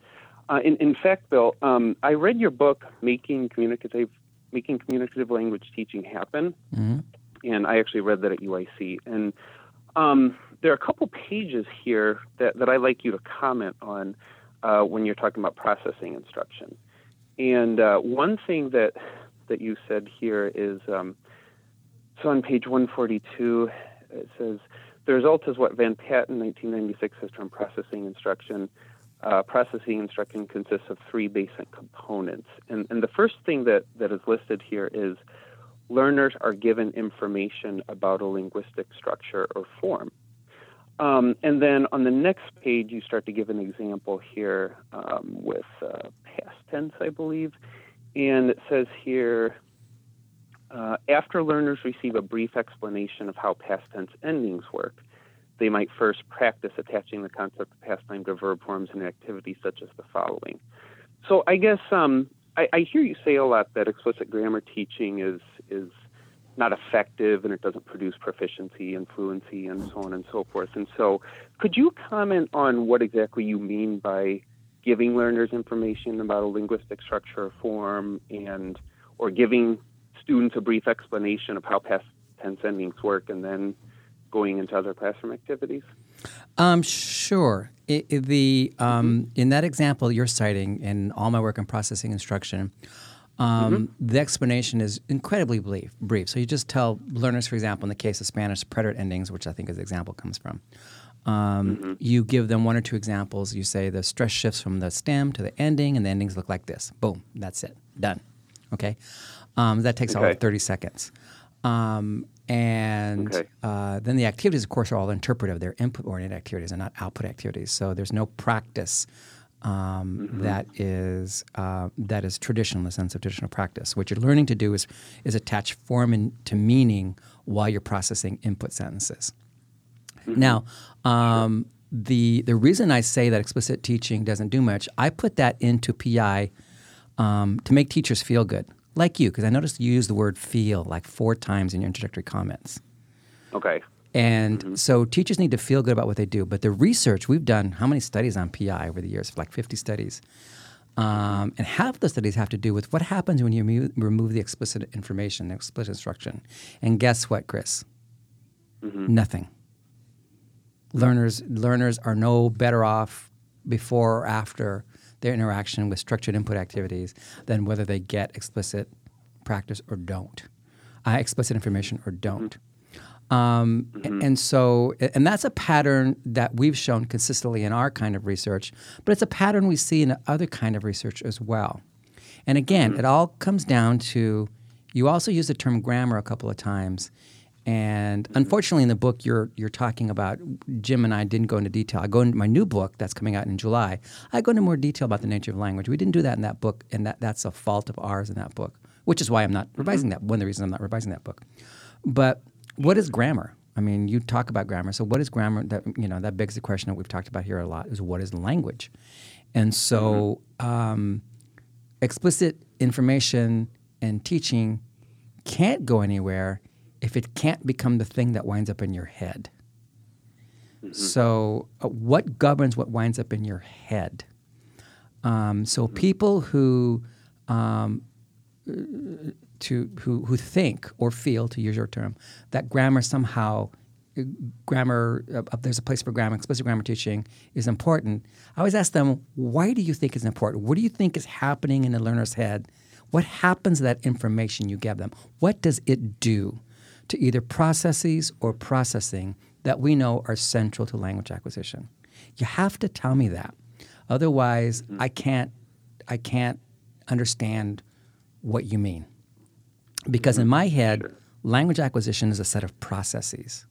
uh, in, in fact, Bill, um, I read your book, Making Communicative Making Communicative Language Teaching Happen, hmm and I actually read that at UIC. And um, there are a couple pages here that, that I'd like you to comment on uh, when you're talking about processing instruction. And uh, one thing that that you said here is um, so on page 142, it says the result is what VanPatten, 1996, has termed processing instruction. Uh, processing instruction consists of three basic components, and, and the first thing that, that is listed here is learners are given information about a linguistic structure or form. Um, and then on the next page, you start to give an example here um, with uh, past tense, I believe. And it says here uh, after learners receive a brief explanation of how past tense endings work, they might first practice attaching the concept of past time to verb forms and activities such as the following. So I guess um, I, I hear you say a lot that explicit grammar teaching is is not effective and it doesn't produce proficiency and fluency and so on and so forth. And so, could you comment on what exactly you mean by giving learners information about a linguistic structure or form, and or giving students a brief explanation of how past tense endings work and then going into other classroom activities? Um, sure. The um, in that example you're citing in all my work in processing instruction, um, the explanation is incredibly brief, brief. So you just tell learners, for example, in the case of Spanish, preterite endings, which I think is the example comes from. Um, You give them one or two examples. You say the stress shifts from the stem to the ending, and the endings look like this. Boom, that's it. Done. Okay. Um, that takes all of 30 seconds. Um, and Okay. uh, then the activities, of course, are all interpretive. They're input-oriented activities and not output activities. So there's no practice um, that is uh, that is traditional in the sense of traditional practice. What you're learning to do is is attach form in, to meaning while you're processing input sentences. Now, um, the the reason I say that explicit teaching doesn't do much, I put that into PI um, to make teachers feel good, like you, because I noticed you use the word "feel" like four times in your introductory comments. Okay. And so teachers need to feel good about what they do. But the research we've done, how many studies on PI over the years? Like 50 studies. Um, and half the studies have to do with what happens when you remo- remove the explicit information, the explicit instruction. And guess what, Chris? Nothing. Learners learners are no better off before or after their interaction with structured input activities than whether they get explicit practice or don't, uh, explicit information or don't. Um, a- And so, and that's a pattern that we've shown consistently in our kind of research, but it's a pattern we see in other kind of research as well. And again, it all comes down to you also use the term grammar a couple of times. And unfortunately, in the book you're you're talking about, Jim and I didn't go into detail. I go into my new book that's coming out in July. I go into more detail about the nature of language. We didn't do that in that book, and that, that's a fault of ours in that book, which is why I'm not revising that. One of the reasons I'm not revising that book. But what is grammar? I mean, you talk about grammar. So what is grammar? That you know that begs the question that we've talked about here a lot: is what is language? And so, um, explicit information and teaching can't go anywhere if it can't become the thing that winds up in your head. So, uh, what governs what winds up in your head? Um, so, people who um, to who, who think or feel, to use your term, that grammar somehow, uh, grammar, uh, there's a place for grammar, explicit grammar teaching is important. I always ask them, why do you think it's important? What do you think is happening in the learner's head? What happens to that information you give them? What does it do to either processes or processing that we know are central to language acquisition? You have to tell me that. Otherwise, mm-hmm. I can't, I can't understand what you mean. Because in mm-hmm. my head, language acquisition is a set of processes.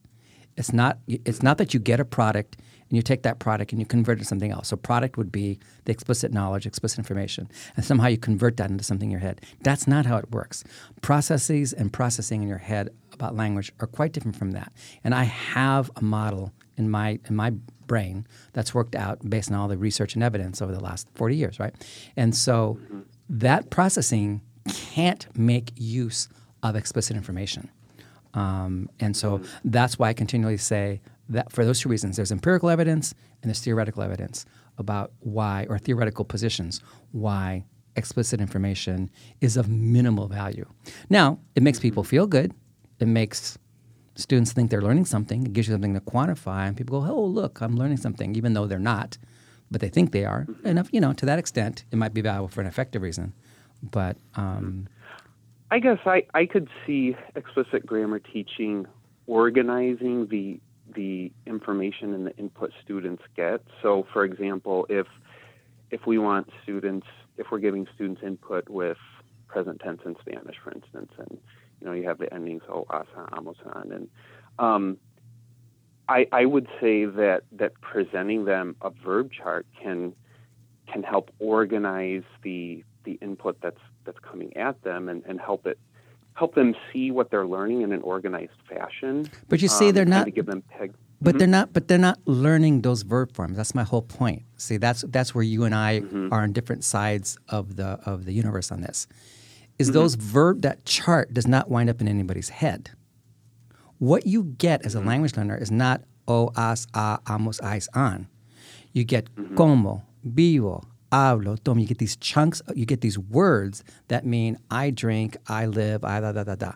It's not, it's not that you get a product and you take that product and you convert it to something else. So, product would be the explicit knowledge, explicit information, and somehow you convert that into something in your head. That's not how it works. Processes and processing in your head about language are quite different from that. And I have a model in my, in my brain that's worked out based on all the research and evidence over the last 40 years, right? And so, mm-hmm. that processing can't make use of explicit information. Um, and so mm-hmm. that's why I continually say that for those two reasons there's empirical evidence and there's theoretical evidence about why, or theoretical positions, why explicit information is of minimal value. Now, it makes people mm-hmm. feel good. It makes students think they're learning something. It gives you something to quantify, and people go, "Oh, look, I'm learning something," even though they're not, but they think they are. And if, you know, to that extent, it might be valuable for an effective reason. But um, I guess I, I could see explicit grammar teaching organizing the the information and the input students get. So, for example, if if we want students, if we're giving students input with present tense in Spanish, for instance, and you know you have the endings oh, asa, amosan, and um, I, I would say that that presenting them a verb chart can can help organize the the input that's that's coming at them and, and help it help them see what they're learning in an organized fashion. But you see, um, they're not- give them peg. But they're not. But they're not learning those verb forms. That's my whole point. See, that's that's where you and I are on different sides of the of the universe on this. Is mm-hmm. those verb that chart does not wind up in anybody's head. What you get as a mm-hmm. language learner is not o, as, a, amos, ais, an. You get mm-hmm. como, vivo, hablo, tomo. You get these chunks, you get these words that mean I drink, I live, I da da da da.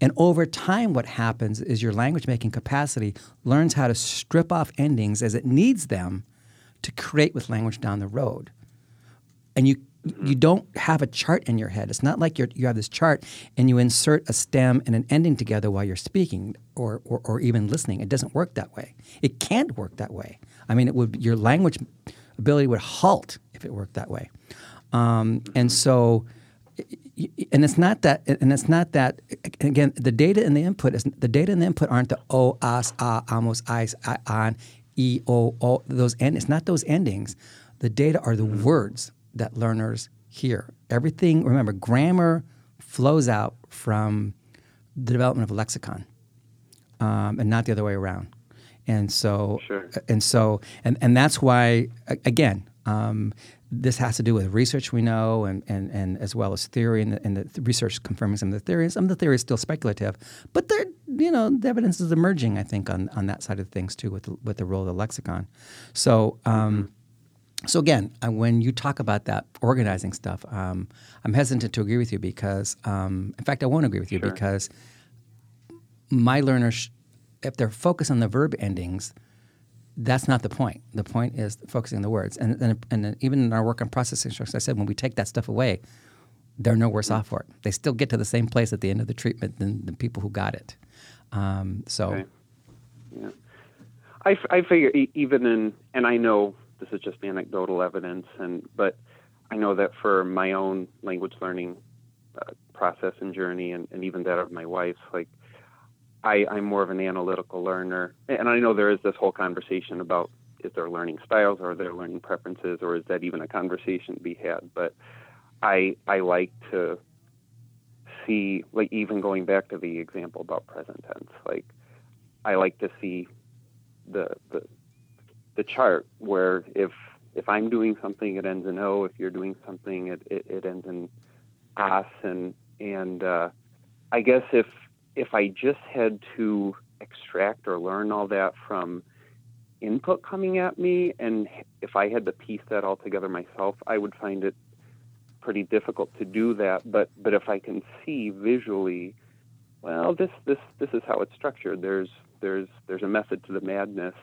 And over time, what happens is your language making capacity learns how to strip off endings as it needs them to create with language down the road. And you Mm-hmm. you don't have a chart in your head. It's not like you you have this chart and you insert a stem and an ending together while you're speaking or, or, or even listening. It doesn't work that way. It can't work that way. I mean, it would your language ability would halt if it worked that way. Um, and mm-hmm. so, and it's not that, and it's not that. Again, the data and the input is the data and the input aren't the o, as, a, amos, i's, on, e, o, o. Those end. It's not those endings. The data are the mm-hmm. words that learners hear. Everything. Remember, grammar flows out from the development of a lexicon, um, and not the other way around. And so, Sure. and so, and, and that's why, again, um, this has to do with research we know, and, and, and as well as theory, and the, and the research confirming some of the theories. Some of the theory is still speculative, but there, you know, the evidence is emerging. I think on, on that side of things too, with the, with the role of the lexicon. So, um, so again, uh, when you talk about that organizing stuff, um, I'm hesitant to agree with you because, um, in fact, I won't agree with you Sure. because my learners, if they're focused on the verb endings, that's not the point. The point is focusing on the words. And, and, and even in our work on processing instructions, I said when we take that stuff away, they're no worse off for it. They still get to the same place at the end of the treatment than the people who got it. Um, so, Okay. Yeah. I, f- I figure even in, and I know this is just anecdotal evidence, and but I know that for my own language learning uh, process and journey, and, and even that of my wife, like I, I'm more of an analytical learner, and I know there is this whole conversation about is there learning styles, or are there learning preferences, or is that even a conversation to be had? But I I like to see, like even going back to the example about present tense, like I like to see the the the chart where if if I'm doing something, it ends in O. If you're doing something, it it, it ends in as. And and uh, I guess if if I just had to extract or learn all that from input coming at me, and if I had to piece that all together myself, I would find it pretty difficult to do that. But but if I can see visually, well, this this this is how it's structured. There's there's there's a method to the madness.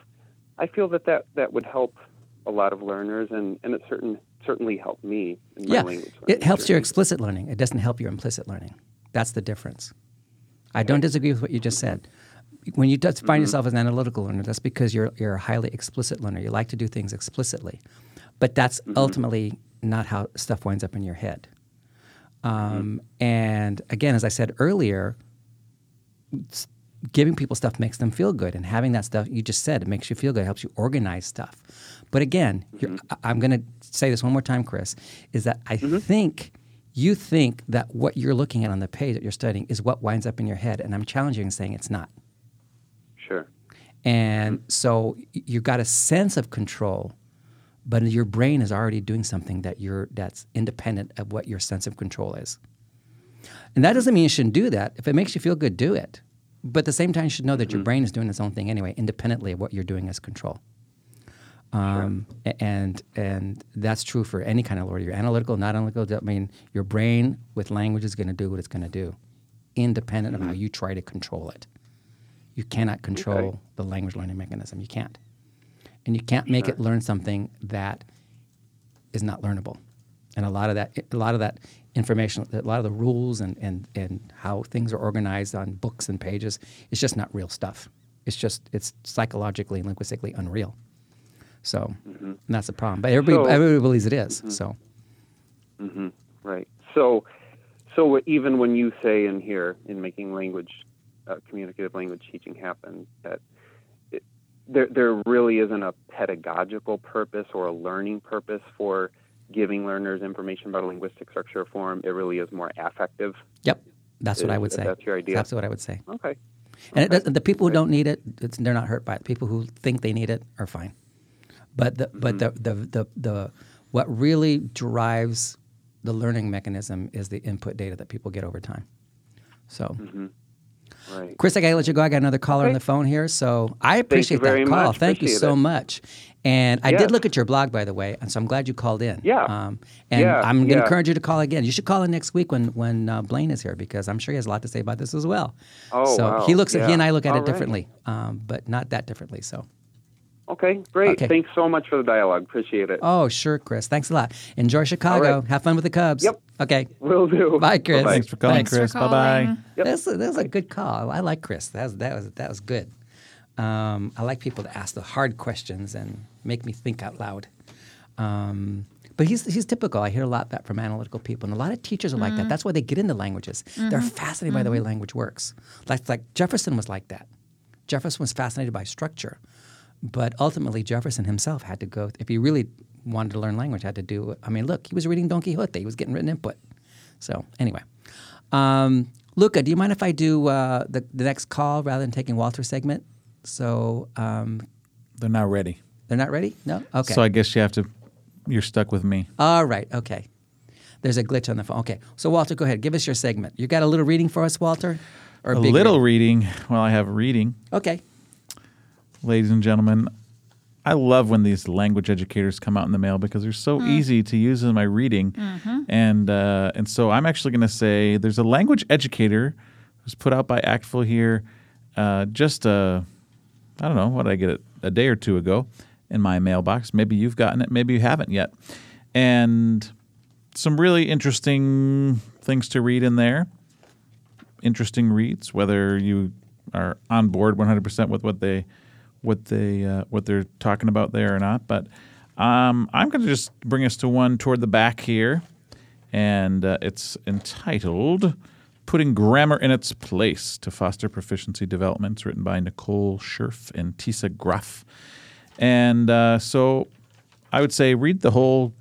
I feel that that, that would help a lot of learners, and, and it certain certainly helped me in my yeah, language. it helps your explicit learning. It doesn't help your implicit learning. That's the difference. I don't disagree with what you just said. When you define Mm-hmm. yourself as an analytical learner, that's because you're, you're a highly explicit learner. You like to do things explicitly. But that's Mm-hmm. ultimately not how stuff winds up in your head. Mm-hmm. Um, And again, as I said earlier, giving people stuff makes them feel good. And having that stuff, you just said, it makes you feel good, it helps you organize stuff. But again, you're, mm-hmm. I- I'm going to say this one more time, Chris, is that I mm-hmm. think you think that what you're looking at on the page that you're studying is what winds up in your head. And I'm challenging and saying it's not. Sure. And mm-hmm. so you've got a sense of control, but your brain is already doing something that you're that's independent of what your sense of control is. And that doesn't mean you shouldn't do that. If it makes you feel good, do it. But at the same time, you should know that your brain is doing its own thing anyway, independently of what you're doing as control. Um, a- and and that's true for any kind of learner. You're analytical, not analytical. I mean, your brain with language is going to do what it's going to do, independent of how you try to control it. You cannot control the language learning mechanism. You can't, and you can't make it learn something that is not learnable. And a lot of that, a lot of that information, a lot of the rules and, and, and how things are organized on books and pages, is just not real stuff. It's just it's psychologically and linguistically unreal. So mm-hmm. and that's the problem. But everybody, So- everybody believes it is, mm-hmm. So mm-hmm. Right. So, so even when you say in here in making language, uh, communicative language teaching happen, that it, there there really isn't a pedagogical purpose or a learning purpose for giving learners information about a linguistic structure or form. It really is more affective. yep, that's what I would say. that's your idea? That's what I would say. Okay. And it does, the people who don't need it, it's, they're not hurt by it. People who think they need it are fine. But the but mm-hmm. the, the the the what really drives the learning mechanism is the input data that people get over time. So, mm-hmm. Right. Chris, I gotta let you go. I got another caller on the phone here, so I appreciate that call. much. Thank you so it. much. And I Yes. did look at your blog, by the way, and so I'm glad you called in. Yeah. Um, and Yeah, I'm going to yeah. encourage you to call again. You should call in next week when when uh, Blaine is here because I'm sure he has a lot to say about this as well. Oh, so wow. he looks at he and I look at All it right. differently, um, but not that differently. So. Okay, great. Okay. Thanks so much for the dialogue. Appreciate it. Oh, sure, Chris. Thanks a lot. Enjoy Chicago. All right. Have fun with the Cubs. Yep. Okay. Will do. Bye, Chris. Bye-bye. Thanks for calling, Thanks for Chris. Bye bye. Yep. That's a, that was a good call. I like Chris. That was that was that was good. Um, I like people to ask the hard questions and make me think out loud. Um, but he's he's typical. I hear a lot of that from analytical people, and a lot of teachers are like that. That's why they get into languages. They're fascinated by the way language works. Like like Jefferson was like that. Jefferson was fascinated by structure, but ultimately Jefferson himself had to go. If he really wanted to learn language, had to do. I mean, look, he was reading Don Quixote. He was getting written input. So anyway, um, Luca, do you mind if I do uh, the the next call rather than taking Walter's segment? So um, They're not ready. they're not ready. No. Okay. So I guess you have to. You're stuck with me. All right. Okay. There's a glitch on the phone. Okay. So Walter, go ahead. Give us your segment. You got a little reading for us, Walter? Or a big little reading? reading. Well, I have reading. Okay. ladies and gentlemen. I love when these language educators come out in the mail because they're so easy to use in my reading, and uh, and so I'm actually going to say there's a language educator who's put out by ACTFL here, uh, just uh, I don't know what did I get it a day or two ago in my mailbox. Maybe you've gotten it, maybe you haven't yet, and some really interesting things to read in there interesting reads, whether you are on board 100% with what they what they uh, what they're talking about there or not. But um, I'm going to just bring us to one toward the back here, and uh, it's entitled "Putting Grammar in Its Place to Foster Proficiency Development." It's written by Nicole Scherf and Tisa Gruff, and uh, so I would say read the whole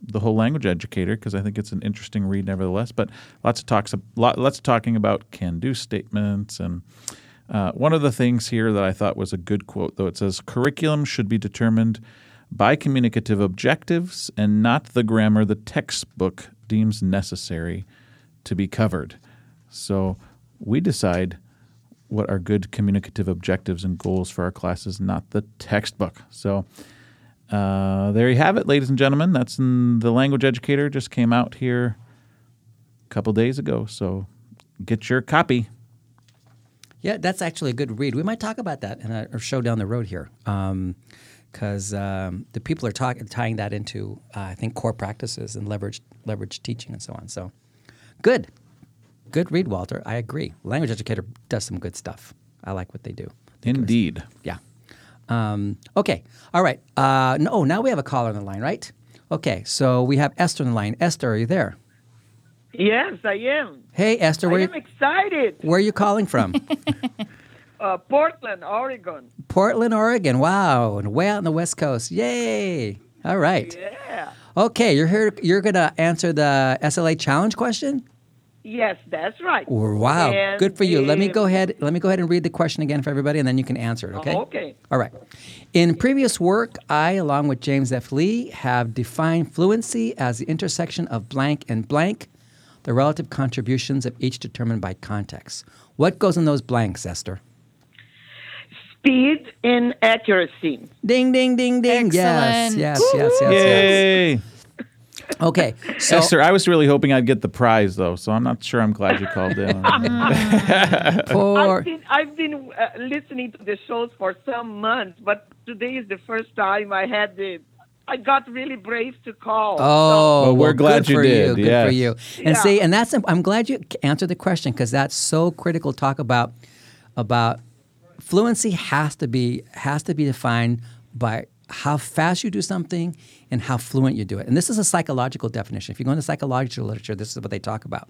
the whole language educator because I think it's an interesting read nevertheless. But lots of talks, lot, lots of talking about can-do statements, and uh, one of the things here that I thought was a good quote, though it says curriculum should be determined by communicative objectives and not the grammar the textbook deems necessary to be covered. So we decide what are good communicative objectives and goals for our classes, not the textbook. So. Uh, there you have it, ladies and gentlemen. That's in the language educator. Just came out here a couple days ago. So get your copy. Yeah, that's actually a good read. We might talk about that in show down the road here, because um, the people are talking tying that into uh, I think core practices and leverage leverage teaching and so on. So, good, good read, Walter. I agree. Language educator does some good stuff. I like what they do. Indeed. Yeah. Um, okay. All right. Uh, no, now we have a caller on the line, right? Okay. So we have Esther on the line. Esther, are you there? Yes, I am. Hey, Esther, I where, am excited. where are you calling from? [LAUGHS] Uh, Portland, Oregon. Portland, Oregon. Wow. And way out on the West Coast. Yay. All right. Yeah. Okay. You're here. You're going to answer the SLA challenge question? Yes, that's right. Wow. And, Good for you. Let me go ahead. Let me go ahead and read the question again for everybody, and then you can answer it. Okay. Okay. All right. In previous work, I, along with James F. Lee, have defined fluency as the intersection of blank and blank, the relative contributions of each determined by context. What goes in those blanks, Esther? Speed and accuracy. Ding, ding, ding, ding. Yes, Excellent. yes, yes, yes, yes. Yay. Okay. So, Esther, I was really hoping I'd get the prize, though, so I'm not sure I'm glad you called in. [LAUGHS] for, I've been, I've been uh, listening to the shows for some months, but today is the first time I had the. I got really brave to call. Oh, Well, we're well, glad good you for did, You, good yes. for you. And Yeah. see, and that's I'm glad you answered the question because that's so critical. to Talk about about fluency has to be has to be defined by how fast you do something and how fluent you do it. And this is a psychological definition. If you go into psychological literature, this is what they talk about.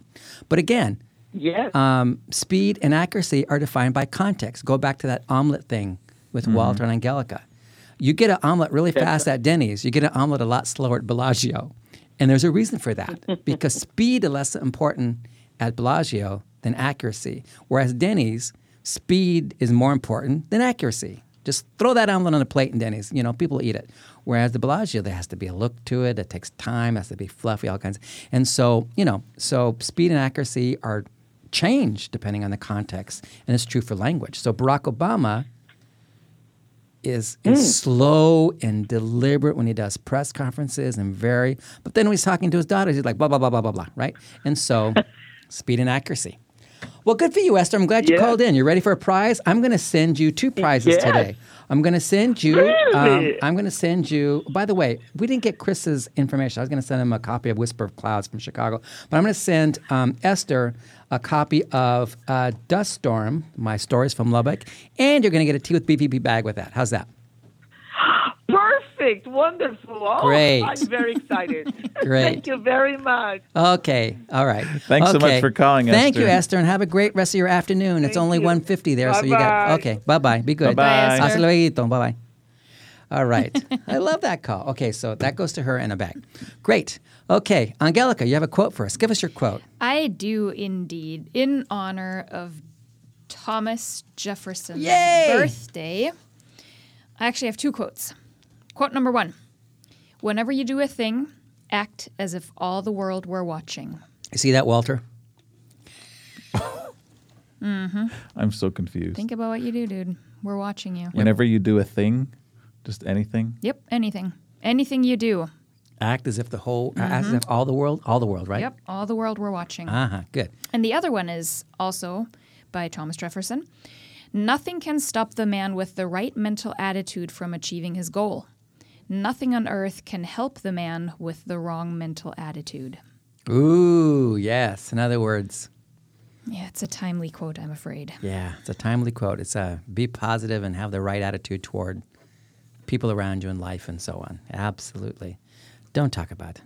But again, Yes. um, speed and accuracy are defined by context. Go back to that omelet thing with Walter and Angelica. You get an omelet really fast at Denny's. You get an omelet a lot slower at Bellagio. And there's a reason for that [LAUGHS] because speed is less important at Bellagio than accuracy. Whereas Denny's, speed is more important than accuracy. Just throw that omelet on a plate in Denny's. You know, people eat it. Whereas the Bellagio, there has to be a look to it. It takes time. It has to be fluffy, all kinds. And so, you know, so speed and accuracy are changed depending on the context, and it's true for language. So Barack Obama is is hmm. slow and deliberate when he does press conferences and very. But then when he's talking to his daughters, he's like blah blah blah blah blah blah, right? And so, [LAUGHS] speed and accuracy. Well, good for you, Esther. I'm glad you Yeah. called in. You're ready for a prize? I'm going to send you two prizes Yes. today. I'm going to send you. Um, Really? I'm going to send you. By the way, we didn't get Chris's information. I was going to send him a copy of Whisper of Clouds from Chicago, but I'm going to send um, Esther a copy of uh, Dust Storm, my stories from Lubbock, and you're going to get a tea with BVP bag with that. How's that? Perfect. Wonderful. Oh, Great. I'm very excited. [LAUGHS] Great. Thank you very much. Okay. All right. Thanks so much for calling, us. Thank you, Esther. Esther, and have a great rest of your afternoon. it's only you. 150 there, so you got Bye-bye. okay. Bye bye. Be good. Bye-bye. Hasta luego. Bye bye. All right. [LAUGHS] I love that call. Okay, so that goes to her in a bag. Great. Okay, Angelica, you have a quote for us. Give us your quote. I do indeed, in honor of Thomas Jefferson's Yay! birthday. I actually have two quotes. Quote number one Whenever you do a thing, act as if all the world were watching. You see that, Walter? Mhm. I'm so confused. Think about what you do, dude. We're watching you. Whenever you do a thing, just anything. Yep, anything. Anything you do. Act as if the whole, as if all the world, all the world, right? Yep, all the world we're watching. Uh huh. Good. And the other one is also by Thomas Jefferson. Nothing can stop the man with the right mental attitude from achieving his goal. Nothing on earth can help the man with the wrong mental attitude. Ooh, yes. In other words, Yeah, it's a timely quote, I'm afraid. yeah, it's a timely quote. It's a be positive and have the right attitude toward people around you in life and so on. Absolutely. Don't talk about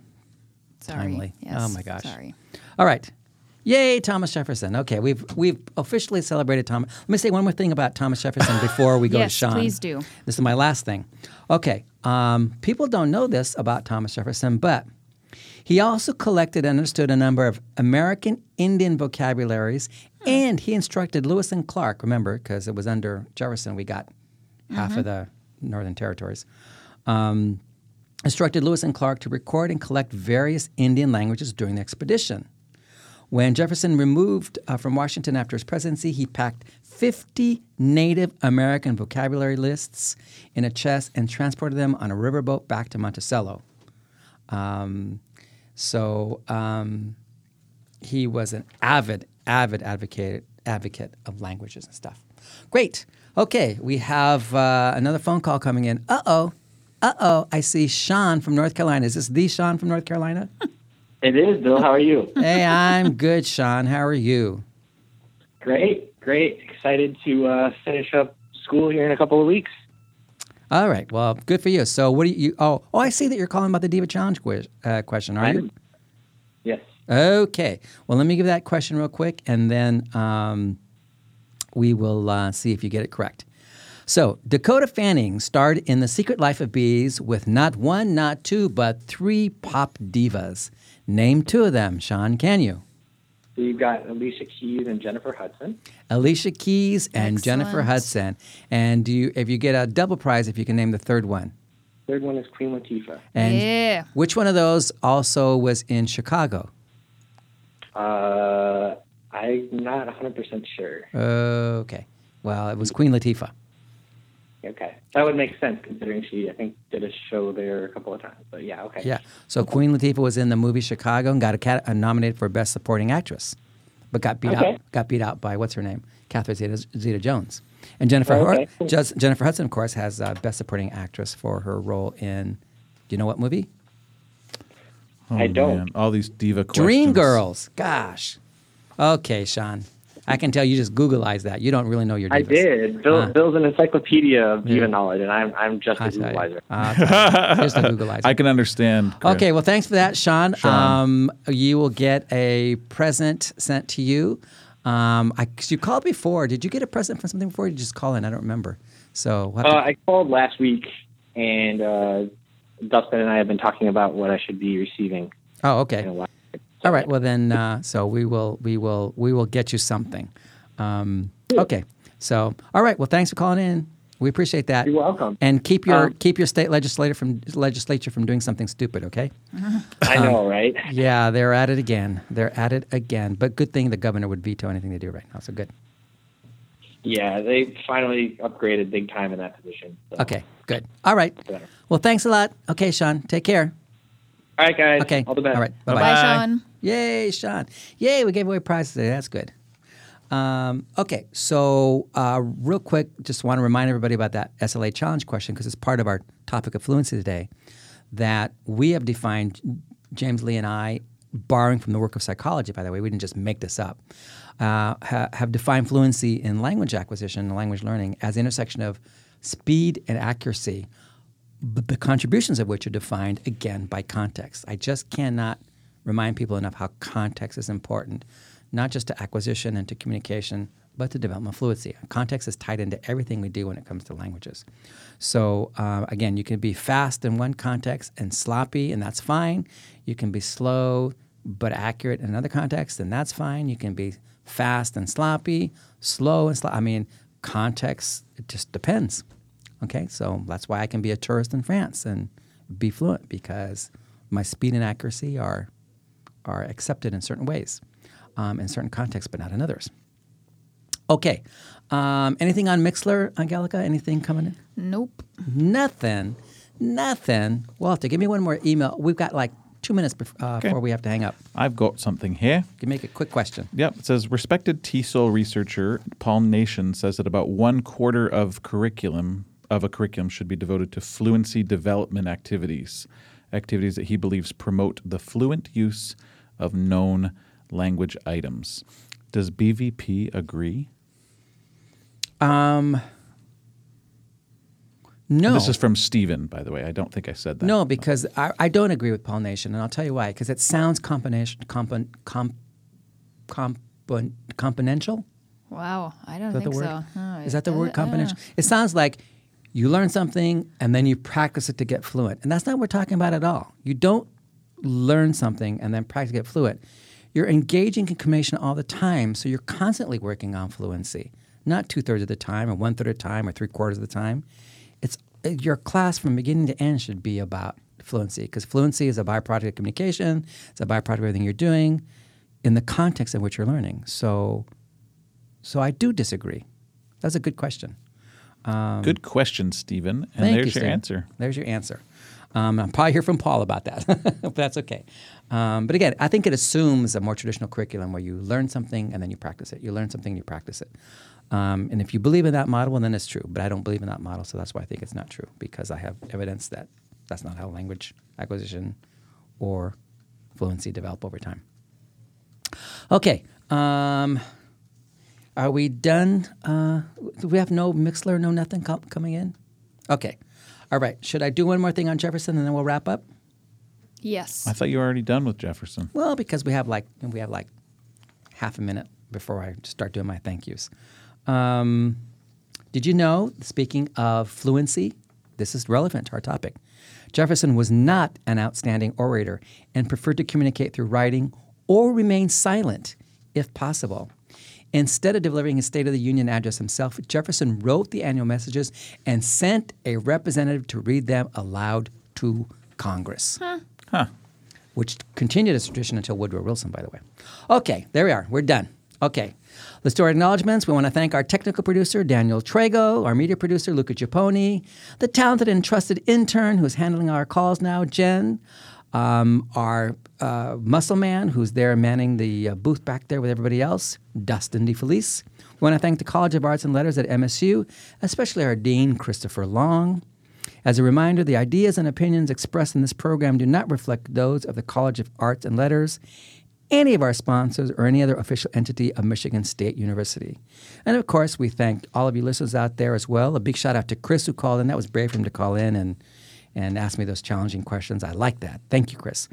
Sorry. Timely. Yes, Oh, my gosh. Sorry. All right. Yay, Thomas Jefferson. Okay, we've we've officially celebrated Thomas. Let me say one more thing about Thomas Jefferson [COUGHS] before we go Yes, to Sean. please do. This is my last thing. Okay, um, people don't know this about Thomas Jefferson, but he also collected and understood a number of American Indian vocabularies, and he instructed Lewis and Clark. Remember, because it was under Jefferson, we got half of the Northern Territories. Um, instructed Lewis and Clark to record and collect various Indian languages during the expedition. When Jefferson removed uh, from Washington after his presidency, he packed 50 Native American vocabulary lists in a chest and transported them on a riverboat back to Monticello. Um, so um, he was an avid, avid advocate advocate of languages and stuff. Great. Okay, we have uh, another phone call coming in. Uh oh. Uh oh. I see Sean from North Carolina. Is this the Sean from North Carolina? [LAUGHS] It is, Bill. How are you? [LAUGHS] hey, I'm good, Sean. How are you? Great, great. Excited to uh, finish up school here in a couple of weeks. All right. Well, good for you. So, what do you? Oh, oh, I see that you're calling about the Diva Challenge quiz, uh, question. Are I you? Yes. Okay. Well, let me give that question real quick, and then um, we will uh, see if you get it correct. So, Dakota Fanning starred in The Secret Life of Bees with not one, not two, but three pop divas. Name two of them, Sean. Can you? So you've got Alicia Keys and Jennifer Hudson. Alicia Keys and Jennifer Hudson. And do you, if you get a double prize, if you can name the third one. Third one is Queen Latifah. And Yeah. which one of those also was in Chicago? Uh, I'm not 100% sure. Okay. Well, it was Queen Latifah. Okay. That would make sense considering she, I think, did a show there a couple of times. But yeah, okay. Yeah. So Queen Latifah was in the movie Chicago and got a cat, uh, nominated for Best Supporting Actress, but got beat Okay. out. Got beat out by what's her name, Catherine Zeta, Zeta Jones, And Jennifer Oh, Hur- okay. Jes- Jennifer Hudson, of course, has uh, Best Supporting Actress for her role in. Do you know what movie? Oh, I don't. man. All these diva questions. Dreamgirls. Gosh. Okay, Sean. I can tell you just Googleize that. You don't really know your divas. I did. Bill, Ah. Bill's an encyclopedia of diva Yeah. knowledge, and I'm, I'm just a I tell you. Googleizer. I'll. [LAUGHS] Just a Googleizer. I can understand. Chris. Okay, well, thanks for that, Sean. Sean. Um, you will get a present sent to you. Um, I, 'cause you called before. Did you get a present for something before? Or did you just call in? I don't remember. So, we'll Uh, to- I called last week, and uh, Dustin and I have been talking about what I should be receiving. oh, in okay. All right. Well, then, uh, so we will, we will, we will get you something. Um, okay. So, all right. Well, thanks for calling in. We appreciate that. You're welcome. And keep your Um, keep your state legislator from legislature from doing something stupid. Okay. I know, right? Yeah, they're at it again. They're at it again. But good thing the governor would veto anything they do right now. So good. Yeah, they finally upgraded big time in that position. So. Okay, good. All right. Well, thanks a lot. Okay, Sean, take care. All right, guys. Okay. All the best. All right. Bye-bye. Bye, Bye. Sean. Yay, Sean. Yay, we gave away prizes today. That's good. Um, okay, so uh, real quick, just want to remind everybody about that SLA challenge question because it's part of our topic of fluency today. That we have defined, James Lee and I, borrowing from the work of psychology, by the way, we didn't just make this up, uh, ha- have defined fluency in language acquisition and language learning as the intersection of speed and accuracy but the contributions of which are defined again by context. I just cannot remind people enough how context is important, not just to acquisition and to communication, but to development fluency. Context is tied into everything we do when it comes to languages. So uh, again, you can be fast in one context and sloppy, and that's fine. You can be slow but accurate in another context, and that's fine. You can be fast and sloppy, slow and slow. I mean, context it just depends. Okay, so that's why I can be a tourist in France and be fluent because my speed and accuracy are are accepted in certain ways, um, in certain contexts, but not in others. Okay, um, anything on Mixlr, Angelica? Anything coming in? Nope. Nothing, nothing. Well, to give me one more email. We've got like two minutes bef- uh, before we have to hang up. I've got something here. You can make a quick question. Yep. It says respected TESOL researcher Paul Nation says that about one quarter of curriculum of a curriculum should be devoted to fluency development activities, activities that he believes promote the fluent use of known language items. Does BVP agree? Um, no. This is from Stephen, by the way. I don't think I said that. No, because I, I don't agree with Paul Nation, and I'll tell you why. Because it sounds combination, comp, comp, comp, componential. Wow, I don't Is that think the word? so. Oh, Is that the word combination? It sounds like you learn something and then you practice it to get fluent, and that's not what we're talking about at all. You don't learn something and then practice to get fluent. You're engaging in communication all the time, so you're constantly working on fluency. Not two thirds of the time, or one third of the time, or three quarters of the time. It's uh, your class from beginning to end should be about fluency because fluency is a byproduct of communication. It's a byproduct of everything you're doing in the context in which you're learning. So, so I do disagree. That's a good question. Good question, Stephen. And Thank there's you, your Stan. answer. There's your answer. Um, I'll probably hear from Paul about that, [LAUGHS] but that's okay. Um, but again, I think it assumes a more traditional curriculum where you learn something and then you practice it. You learn something and you practice it. Um, and if you believe in that model, well, then it's true. But I don't believe in that model, so that's why I think it's not true because I have evidence that that's not how language acquisition or fluency develop over time. Okay. Um, are we done? Uh, do we have no Mixlr, no nothing com- coming in? Okay. All right. Should I do one more thing on Jefferson and then we'll wrap up? Yes. I thought you were already done with Jefferson. Well, because we have like we have like half a minute before I start doing my thank yous. Um, did you know? Speaking of fluency, this is relevant to our topic. Jefferson was not an outstanding orator and preferred to communicate through writing or remain silent if possible. Instead of delivering his State of the Union address himself, Jefferson wrote the annual messages and sent a representative to read them aloud to Congress Huh. which continued as tradition until Woodrow Wilson, by the way. Okay, there we are. We're done. Okay. Let's do our acknowledgments. We want to thank our technical producer, Daniel Trago, our media producer, Luca Giappone, the talented and trusted intern who's handling our calls now, Jen, um, our uh, muscle man who's there manning the uh, booth back there with everybody else, Dustin DeFelice. We want to thank the College of Arts and Letters at MSU, especially our dean, Christopher Long. As a reminder, the ideas and opinions expressed in this program do not reflect those of the College of Arts and Letters, any of our sponsors, or any other official entity of Michigan State University. And of course, we thank all of you listeners out there as well. A big shout out to Chris who called in. That was brave of him to call in and, and ask me those challenging questions. I like that. Thank you, Chris.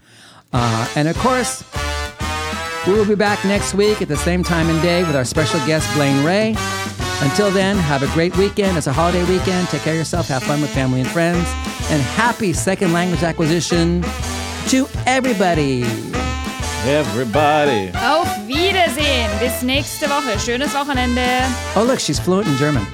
Uh, and of course, we will be back next week at the same time and day with our special guest, Blaine Ray. Until then, have a great weekend. It's a holiday weekend. Take care of yourself. Have fun with family and friends. And happy second language acquisition to everybody. Everybody. Auf Wiedersehen. Bis nächste Woche. Schönes Wochenende. Oh, look, she's fluent in German.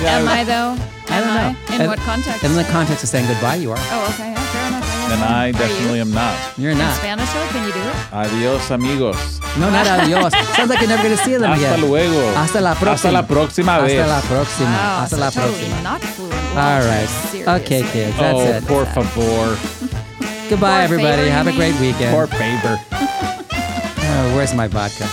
Yeah, Am I though? I don't know. I? In And- what context? In the context of saying goodbye, you are. oh, okay. Yeah, fair enough. I and I definitely am not. You're not. In not. Spanish, though, can you do it? Adios, amigos. No, not adios. [LAUGHS] Sounds like you're never going to see them Hasta again. luego. Hasta la próxima. Hasta la próxima vez. Hasta la próxima. Wow, Hasta so la totally próxima. not fluent. All Wow, right. serious. Okay, kids. That's oh, it. por favor. Goodbye, Por everybody. favor, Have a you great weekend. Por favor. Oh, where's my vodka?